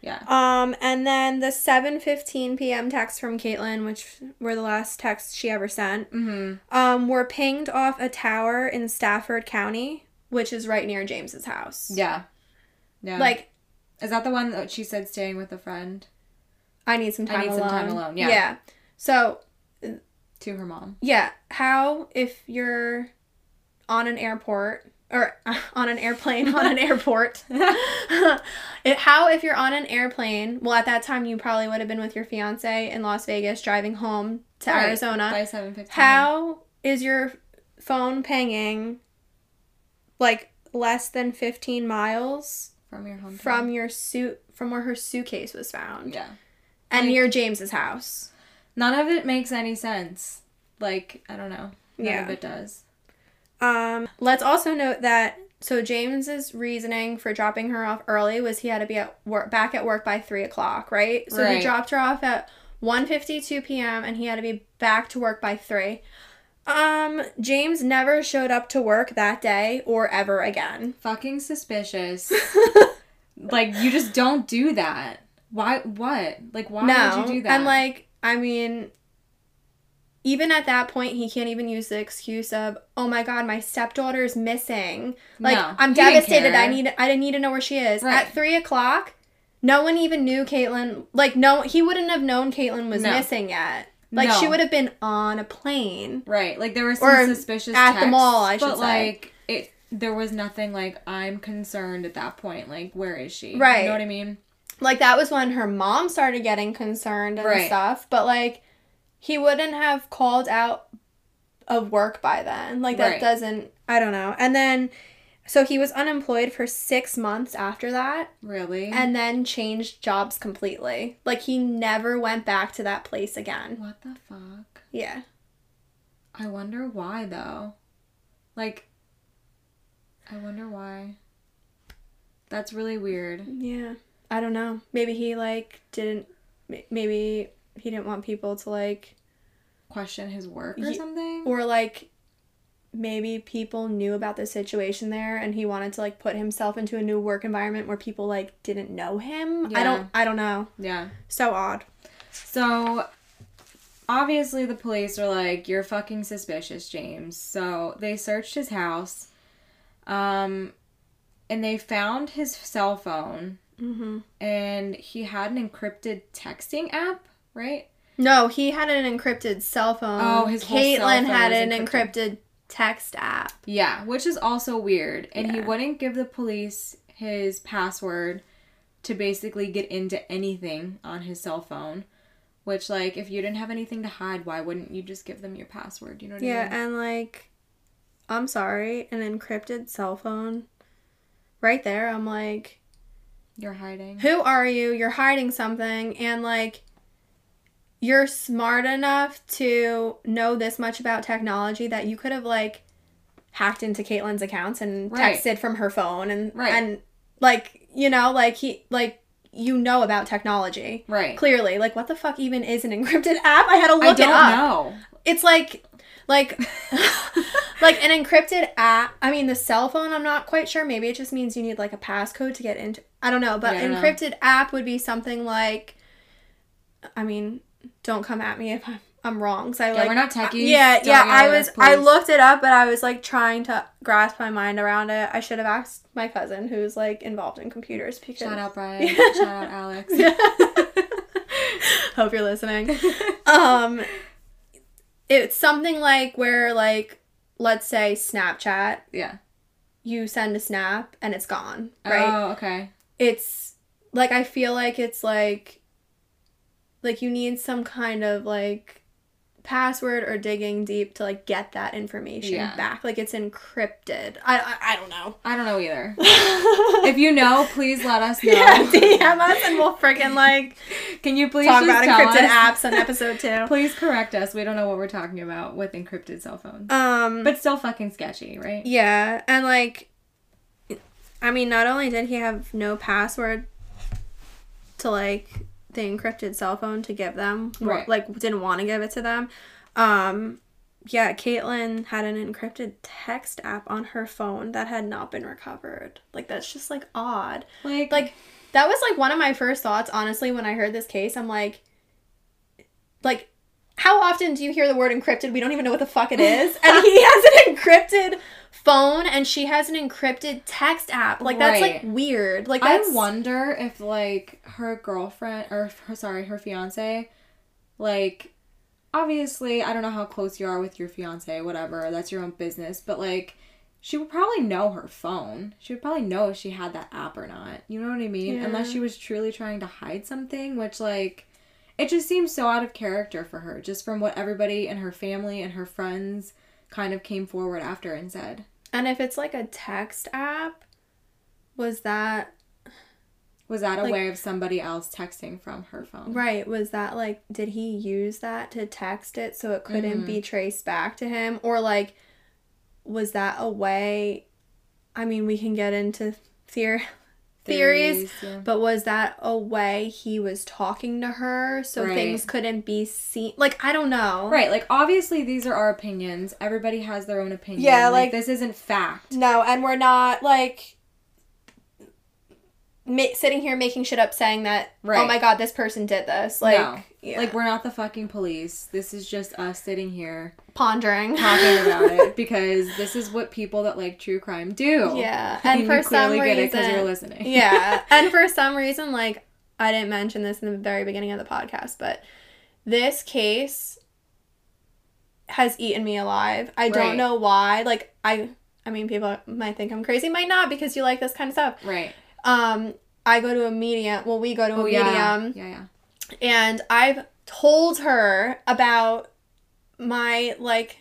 Yeah. Um, and then the 7:15 p.m. text from Caitlin, which were the last texts she ever sent, Mhm. um, were pinged off a tower in Stafford County, which is right near James's house. Yeah. Yeah. Like, is that the one that she said staying with a friend I need some I time need alone. some time alone, yeah. Yeah. So to her mom? yeah, how if you're on an airport or on an airplane on an airport? it, how if you're on an airplane? Well, at that time you probably would have been with your fiance in Las Vegas driving home to Right. Arizona. By 7:15. How is your phone pinging like less than 15 miles from your home from your suit from where her suitcase was found? Yeah. And Like- near James's house. None of it makes any sense. Like, I don't know. None Yeah. of it does. Um, let's also note that so James's reasoning for dropping her off early was he had to be at work back at work by three o'clock, right? So Right. he dropped her off at 1.52 p.m. and he had to be back to work by three. Um, James never showed up to work that day or ever again. Fucking suspicious. like, you just don't do that. Why? What? Like, why no, would you do that? and like I mean, even at that point, he can't even use the excuse of, "Oh my God, my stepdaughter's missing." Like No, I'm devastated. I need I need to know where she is Right. at three o'clock. No one even knew Caitlyn. Like no, he wouldn't have known Caitlyn was No. missing yet. Like she would have been on a plane. Right. Like there were some Or suspicious at the mall, I should but say. like it there was nothing like I'm concerned at that point. Like where is she? Right. You know what I mean? Like that was when her mom started getting concerned and Right. stuff. But like he wouldn't have called out of work by then. Like that Right. doesn't I don't know. And then so he was unemployed for 6 months after that Really? and then changed jobs completely. Like he never went back to that place again. what the fuck? Yeah. I wonder why though. Like I wonder why. That's really weird. Yeah. I don't know. Maybe he like didn't maybe he didn't want people to like Question his work or Ye- something? or like maybe people knew about the situation there and he wanted to like put himself into a new work environment where people like didn't know him. I don't I don't know. yeah. So odd. So obviously the police are like, You're fucking suspicious, James. So they searched his house. Um and they found his cell phone Mhm. and he had an encrypted texting app, right? No, he had an encrypted cell phone. Oh, his whole cell Caitlyn had an encrypted. encrypted text app. Yeah, which is also weird. And he wouldn't give the police his password to basically get into anything on his cell phone. Which, like, if you didn't have anything to hide, why wouldn't you just give them your password? You know what Yeah, I mean? Yeah, and like I'm sorry, an encrypted cell phone. Right there, I'm like You're hiding. who are you? You're hiding something, and like, you're smart enough to know this much about technology that you could have like hacked into Caitlin's accounts and Right. texted from her phone, and Right. and like you know, like he like you know about technology Right. clearly. Like, what the fuck even is an encrypted app? I had to look I don't it up. know. It's like like like an encrypted app. I mean, the cell phone. I'm not quite sure. Maybe it just means you need like a passcode to get into. I don't know. But Yeah, don't know. encrypted app would be something like. I mean, don't come at me if I'm, I'm wrong. Cause I Yeah, like. we're not techies. yeah, Don't yeah. I was. us, I looked it up, but I was like trying to grasp my mind around it. I should have asked my cousin, who's like involved in computers, because. Shout out Brian. Yeah. Shout out Alex. Hope you're listening. um it's something like where like let's say Snapchat, yeah. you send a snap and it's gone, right? Oh, okay. It's like I feel like it's like like you need some kind of like password or digging deep to like get that information Yeah. back. Like it's encrypted. I I, I don't know. I don't know either. if you know, please let us know. yeah, DM us and we'll freaking like Can you please talk about encrypted apps on episode two. Please correct us. We don't know what we're talking about with encrypted cell phones. Um But still fucking sketchy, right? Yeah, and like, I mean, not only did he have no password to like the encrypted cell phone to give them, Right. like didn't want to give it to them. Um, yeah, Caitlyn had an encrypted text app on her phone that had not been recovered. Like that's just like odd. Like, Like that was like one of my first thoughts, honestly, when I heard this case. I'm like, like, how often do you hear the word encrypted? We don't even know what the fuck it is. And he has an encrypted phone and she has an encrypted text app. Like that's like weird. Like I wonder if like her girlfriend or her sorry, her fiance, like obviously I don't know how close you are with your fiance, whatever, that's your own business, but like she would probably know her phone. She would probably know if she had that app or not. You know what I mean? Yeah. Unless she was truly trying to hide something, which like it just seems so out of character for her, just from what everybody and her family and her friends kind of came forward after and said. and if it's like a text app, was that Was that a Like- way of somebody else texting from her phone? Right. Was that like, did he use that to text it so it couldn't Mhm. be traced back to him? Or like, was that a way? I mean, we can get into theor- theories, yeah. but was that a way he was talking to her so Right. things couldn't be seen? Like, I don't know. Right, like obviously these are our opinions. Everybody has their own opinion. Yeah, like- this isn't fact. No, and we're not like ma- sitting here making shit up saying that, oh my god, this person did this. Like, No. yeah. Like we're not the fucking police. This is just us sitting here pondering. talking about it because this is what people that like true crime do. Yeah, and, and for some it because reason- you're listening. yeah. And for some reason, like, I didn't mention this in the very beginning of the podcast, but this case has eaten me alive. I Right. don't know why. Like, I. I mean, people might think I'm crazy, might not because you like this kind of stuff. right. Um, I go to a medium. Well, we go to a Oh yeah. medium, Yeah, yeah. and I've told her about my like,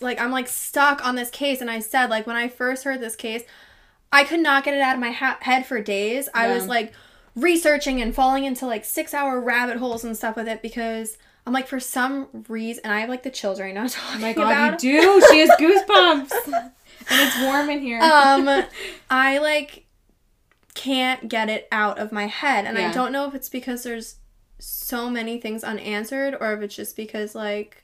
like I'm like stuck on this case, and I said like when I first heard this case, I could not get it out of my ha- head for days. I Yeah. was like researching and falling into like six hour rabbit holes and stuff with it because I'm like for some reason, and I have like the children I'm Oh talking my about. god, you do. She has goosebumps. and it's warm in here. um i like can't get it out of my head and i don't know if it's because there's so many things unanswered or if it's just because like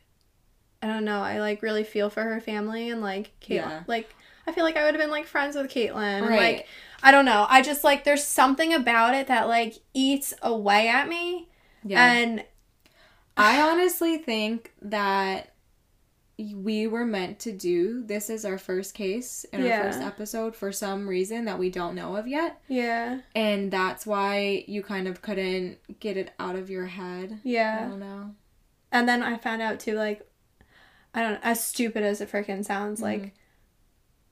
i don't know i like really feel for her family and like Caitlyn, Yeah. like i feel like i would have been like friends with caitlin Right. like i don't know i just like there's something about it that like eats away at me yeah. and I honestly think that we were meant to do this is our first case and Yeah. our first episode for some reason that we don't know of yet. yeah And that's why you kind of couldn't get it out of your head. Yeah. I don't know. and then i found out too like i don't know as stupid as it freaking sounds like Mhm.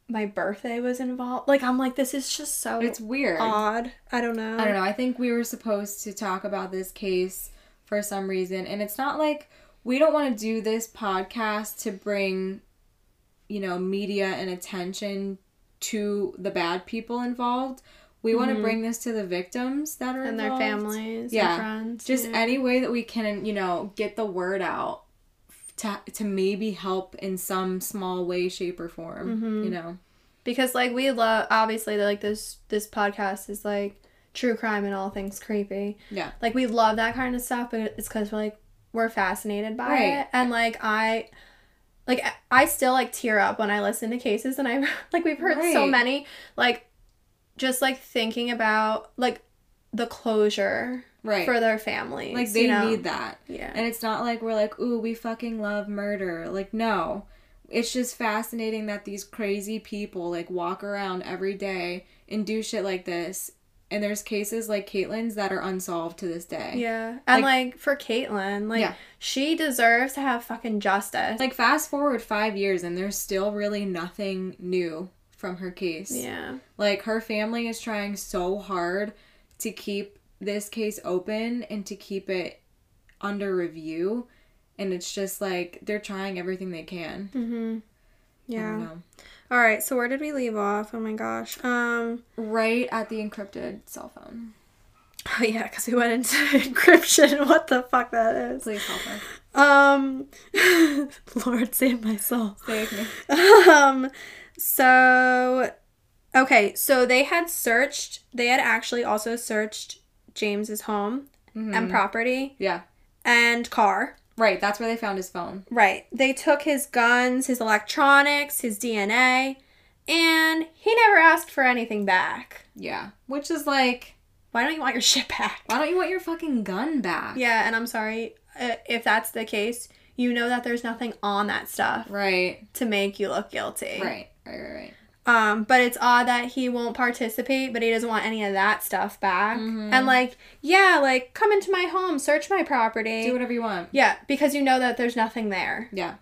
my birthday was involved. Like I'm like, this is just so It's weird. odd. I don't know. I don't know. I think we were supposed to talk about this case for some reason. And it's not like we don't want to do this podcast to bring, you know, media and attention to the bad people involved. We want to bring this to the victims that are And their families, Yeah. friends. Just yeah. any way that we can, you know, get the word out to, to maybe help in some small way, shape, or form. Mhm. You know? because like we love obviously like this this podcast is like true crime and all things creepy. Yeah. Like we love that kind of stuff, but it's because we're like we're fascinated by Right. it, and like I. Like I still like tear up when I listen to cases, and I like we've heard so many like, just like thinking about like the closure Right. for their families. like they you know? need that. Yeah. And it's not like we're like, ooh, we fucking love murder. Like, no. It's just fascinating that these crazy people like walk around every day and do shit like this. And there's cases like Caitlin's that are unsolved to this day. Yeah. And Like- like, for Caitlyn, like Yeah. she deserves to have fucking justice. Like fast forward five years and there's still really nothing new from her case. yeah. Like her family is trying so hard to keep this case open and to keep it under review. And it's just like they're trying everything they can. Mhm. I don't Yeah. All right, so where did we leave off? Oh my gosh. Um Right at the encrypted cell phone. oh yeah, cuz we went into encryption. What the fuck that is? Please help her. Um Lord save my soul. With me. um so okay so they had searched they had actually also searched james's home and Mhm. property Yeah. and car Right, that's where they found his phone. right they took his guns his electronics his dna and he never asked for anything back Yeah. Which is like, why don't you want your shit back why don't you want your fucking gun back? yeah and i'm sorry uh, if that's the case you know that there's nothing on that stuff Right. to make you look guilty Right. Right, right, right. Um, but it's odd that he won't participate, but he doesn't want any of that stuff back. Mhm. And like, yeah, like come into my home, search my property. Do whatever you want. yeah, because you know that there's nothing there. Yeah.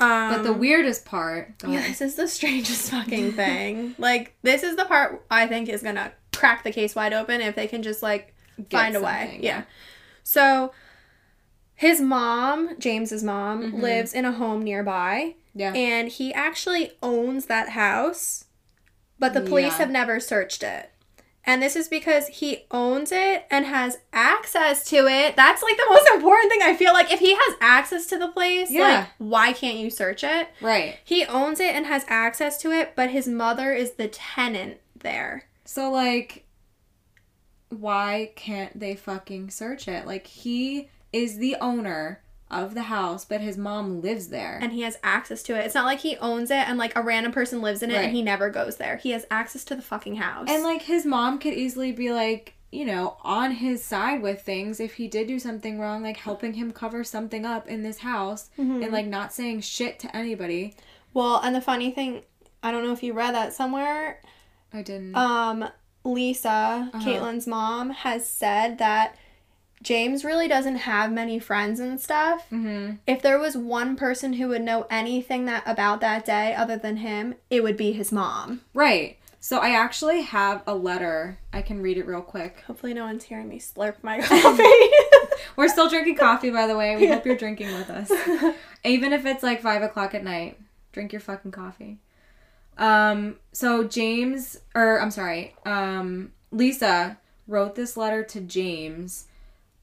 Um, But the weirdest part. Yeah, this is the strangest fucking thing. like, this is the part I think is gonna crack the case wide open if they can just like Get find a way. Yeah. So his mom, James's mom, Mhm. lives in a home nearby. Yeah. and he actually owns that house, but the police Yeah. have never searched it. And this is because he owns it and has access to it. That's like the most important thing. I feel like if he has access to the place, Yeah. like why can't you search it? Right. He owns it and has access to it, but his mother is the tenant there. So like why can't they fucking search it? Like he is the owner of the house, but his mom lives there. and he has access to it. It's not like he owns it and like a random person lives in it Right. and he never goes there. He has access to the fucking house. And like his mom could easily be like, you know, on his side with things if he did do something wrong, like helping him cover something up in this house Mm-hmm. and like not saying shit to anybody. well, and the funny thing, I don't know if you read that somewhere. I didn't. Um, Lisa, Uh-huh. Caitlin's mom, has said that James really doesn't have many friends and stuff. mm-hmm. If there was one person who would know anything that about that day other than him, it would be his mom. Right. So I actually have a letter. I can read it real quick. Hopefully, no one's hearing me slurp my coffee. We're still drinking coffee, by the way. We hope you're drinking with us. Even if it's like five o'clock at night, drink your fucking coffee. Um, so James, or I'm sorry, um, Lisa wrote this letter to James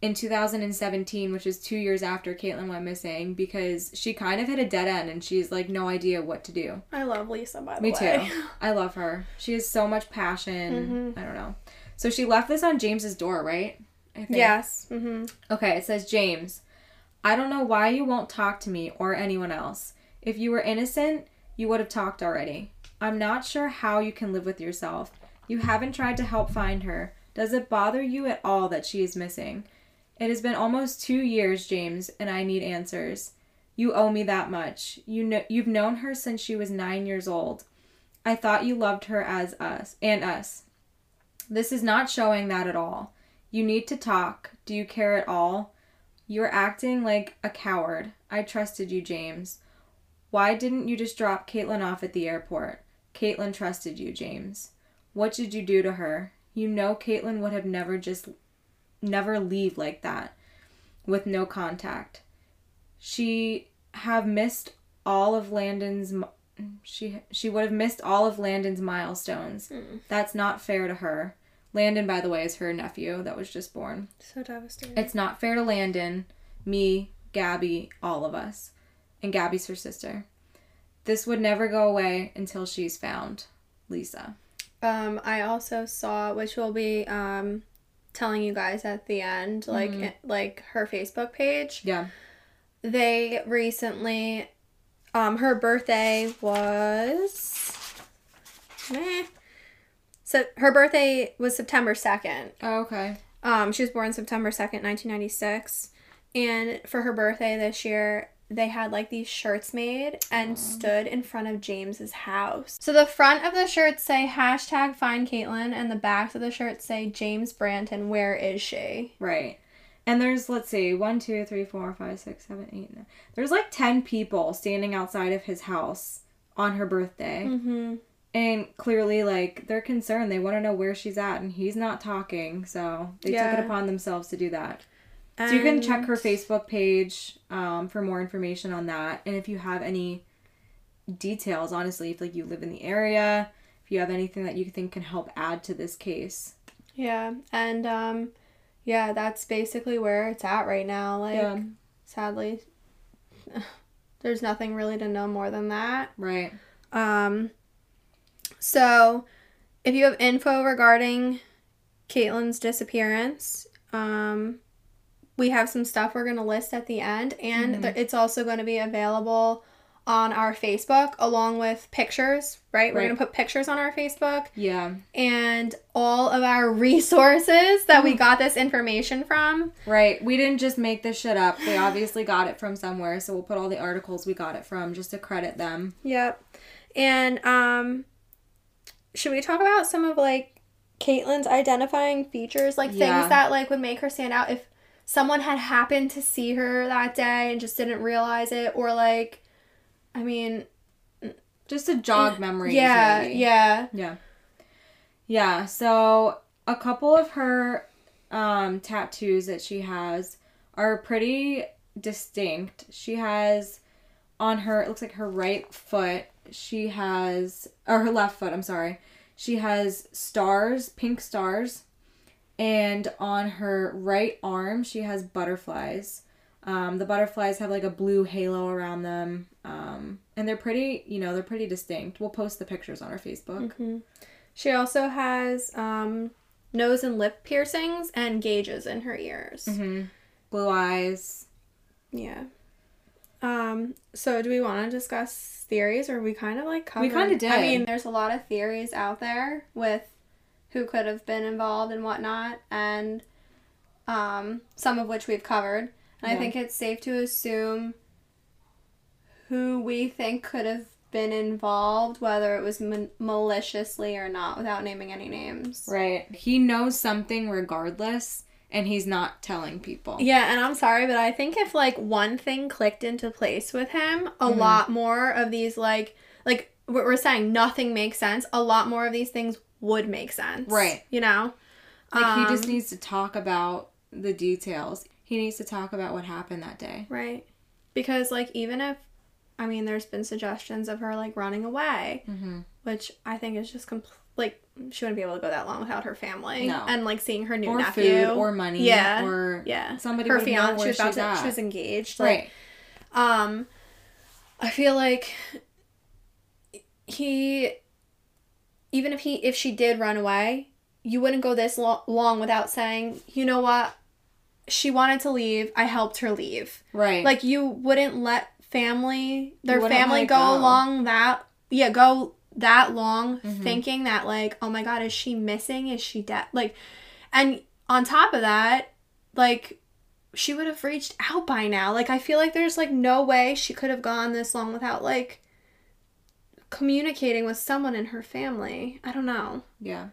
in 2017, which is two years after Caitlyn went missing, because she kind of hit a dead end and she's like no idea what to do. I love Lisa, by the Me way. Me too. I love her. She has so much passion. Mm-hmm. I don't know. So she left this on James's door, right? I think. Yes. Mm-hmm. Okay, it says James, I don't know why you won't talk to me or anyone else. If you were innocent, you would have talked already. I'm not sure how you can live with yourself. You haven't tried to help find her. Does it bother you at all that she is missing? It has been almost 2 years, James, and I need answers. You owe me that much. You know you've known her since she was 9 years old. I thought you loved her as us and us. This is not showing that at all. You need to talk. Do you care at all? You're acting like a coward. I trusted you, James. Why didn't you just drop Caitlin off at the airport? Caitlin trusted you, James. What did you do to her? You know Caitlin would have never just never leave like that with no contact. She have missed all of Landon's she she would have missed all of Landon's milestones. That's not fair to her. Landon, by the way, is her nephew that was just born. So devastating. It's not fair to Landon, me, Gabby, all of us. And Gabby's her sister. This would never go away until she's found. Lisa. Um, I also saw, which will be um, telling you guys at the end, like Mm-hmm. it- like her Facebook page. Yeah. They recently, um, her birthday was, meh. So her birthday was September second. Oh, okay. Um, she was born September 2nd, 1996. And for her birthday this year, they had like these shirts made and stood in front of James's house. So the front of the shirts say hashtag find Caitlin, and the backs of the shirts say James Branton, where is she? Right. And there's, let's see, one, two, three, four, five, six, seven, eight, nine. There's like 10 people standing outside of his house on her birthday. Mm-hmm. And clearly, like, they're concerned. They want to know where she's at, and he's not talking. So they took it upon themselves to do that. So you can check her Facebook page um, for more information on that. And if you have any details, honestly, if like you live in the area, if you have anything that you think can help add to this case. Yeah, and um, yeah, that's basically where it's at right now. Like, Yeah. sadly, there's nothing really to know more than that. Right. Um, so, if you have info regarding Caitlin's disappearance, um, we have some stuff we're going to list at the end, and th- it's also going to be available on our Facebook along with pictures, right? We're going to put pictures on our Facebook Yeah. and all of our resources that we got this information from. Right. We didn't just make this shit up. They obviously got it from somewhere. So we'll put all the articles we got it from just to credit them. Yep. And um should we talk about some of like Caitlyn's identifying features, like Yeah. things that like would make her stand out if someone had happened to see her that day and just didn't realize it or like I mean, Just to jog memories. yeah, maybe. yeah. Yeah. Yeah, so a couple of her um, tattoos that she has are pretty distinct. She has on her, it looks like her right foot, she has, or her left foot, I'm sorry. She has stars, pink stars, and on her right arm she has butterflies. Um, the butterflies have like a blue halo around them, um, and they're pretty. You know, they're pretty distinct. We'll post the pictures on our Facebook. She also has um, nose and lip piercings and gauges in her ears. Mm-hmm. Blue eyes. Yeah. Um, so do we want to discuss theories or we kind of like covered? We kinda did. I mean, there's a lot of theories out there with who could have been involved and whatnot, and um, some of which we've covered. And I think it's safe to assume who we think could have been involved, whether it was ma- maliciously or not, without naming any names. Right. He knows something regardless, and he's not telling people. Yeah, and I'm sorry, but I think if like one thing clicked into place with him, a Mm-hmm. lot more of these like like what we're saying, nothing makes sense. A lot more of these things would make sense. Right. You know? Like he just Um, needs to talk about the details. He needs to talk about what happened that day. Right. Because like even if I mean there's been suggestions of her like running away, Mm-hmm. which I think is just compl- like she wouldn't be able to go that long without her family No. and like seeing her new Or nephew food, or money, Yeah. or yeah somebody her fiance she was about to at. she was engaged like, right. Um, I feel like he, even if he, if she did run away, you wouldn't go this lo- long without saying, you know what, she wanted to leave. I helped her leave. Right. Like you wouldn't let family, their family go, go. along that. Yeah, go that long Mhm. thinking that like, oh my god, is she missing? Is she dead? Like, and on top of that, like she would have reached out by now. Like I feel like there's like no way she could have gone this long without like communicating with someone in her family. I don't know. yeah.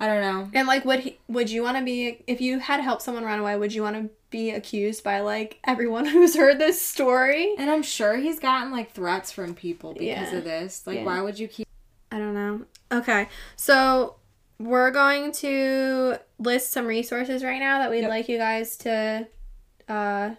I don't know. And like would he would you want to be if you had to help someone run away, would you want to be accused by like everyone who's heard this story? And I'm sure he's gotten like threats from people because Yeah. of this. Like, Yeah. why would you keep? I don't know. Okay. So we're going to list some resources right now that we'd Yep. like you guys to uh,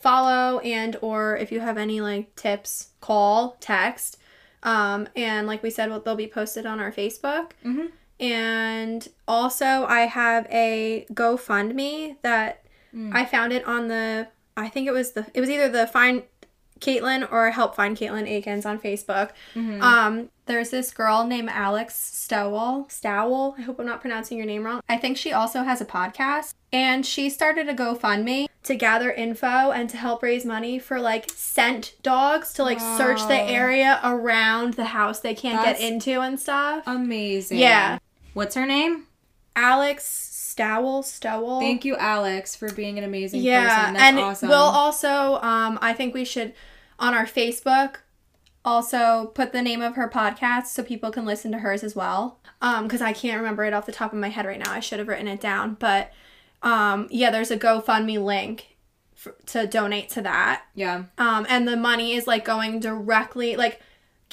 follow and or if you have any like tips, call, text. Um, and like we said, well, they'll be posted on our Facebook. Mhm. And also, I have a GoFundMe that Mm. I found it on the. I think it was the. It was either the Find Caitlin or Help Find Caitlin Akins on Facebook. Mhm. Um, there's this girl named Alex Stowell. Stowell. I hope I'm not pronouncing your name wrong. I think she also has a podcast. And she started a GoFundMe to gather info and to help raise money for like scent dogs to like search the area around the house they can't That's- get into and stuff. Amazing. Yeah. What's her name? Alex Stowell. Stowell. Thank you, Alex, for being an amazing yeah, person. That's and awesome. we'll also, um, I think we should on our Facebook also put the name of her podcast so people can listen to hers as well. Um, because I can't remember it off the top of my head right now. I should have written it down, but um, yeah, there's a GoFundMe link for, to donate to that. yeah. Um, and the money is like going directly like.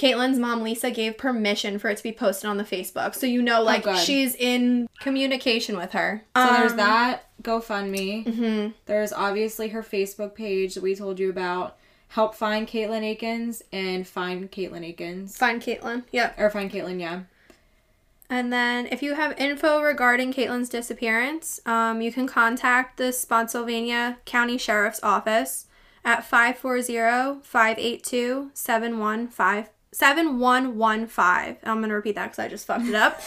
Caitlin's mom Lisa gave permission for it to be posted on the Facebook, so you know, like good. she's in communication with her. So there's Um, that GoFundMe. mhm. There's obviously her Facebook page that we told you about. Help find Caitlin Akins and find Caitlin Akins. Find Caitlin. Yep. Or find Caitlin, yeah. And then if you have info regarding Caitlin's disappearance, um, you can contact the Spotsylvania County Sheriff's Office at 540-582-7115. 7115. I'm going to repeat that because I just fucked it up.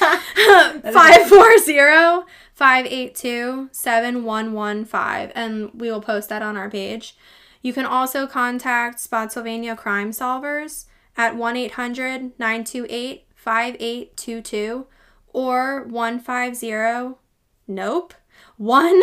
540-582-7115. And we will post that on our page. You can also contact Spotsylvania Crime Solvers at 1 800 928 5822 or 150 nope 1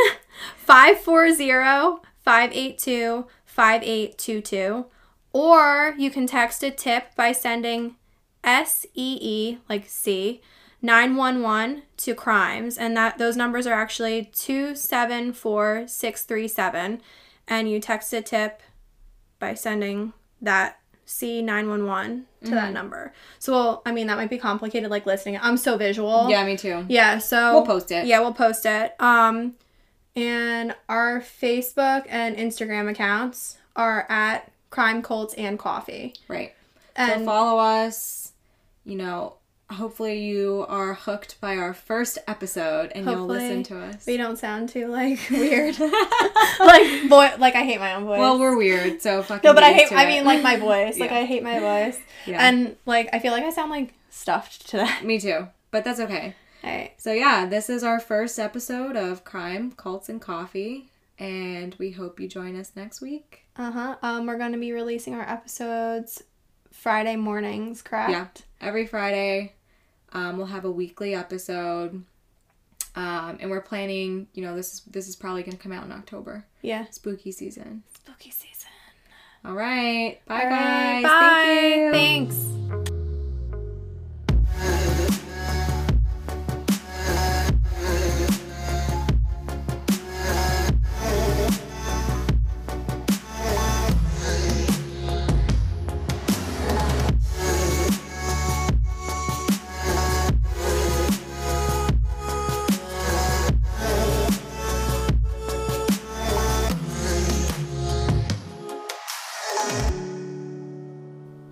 540 582 5822 or you can text a tip by sending SEE like C 911 to crimes and that those numbers are actually 274637 and you text a tip by sending that C911 to that number. So, well, I mean, that might be complicated, like listening. I'm so visual. Yeah, me too. Yeah, so. We'll post it. Yeah, we'll post it. Um, and our Facebook and Instagram accounts are at Crime Cults and Coffee. Right. And so follow us. You know, hopefully you are hooked by our first episode and you'll listen to us. We don't sound too like weird. like boy, like I hate my own voice. well, we're weird, so fucking. no, but I hate. I it. mean, like my voice. Like Yeah. I hate my voice, yeah, and like I feel like I sound like stuffed today. me too. But that's okay. Alright. So yeah, this is our first episode of Crime, Cults, and Coffee, and we hope you join us next week. Uh huh. Um, we're gonna be releasing our episodes Friday mornings, correct? Yeah. Every Friday, um, we'll have a weekly episode, um, and we're planning. You know, this is this is probably gonna come out in October, Yeah. spooky season. Spooky season. All right, bye All guys. Bye. Thank you. Thanks.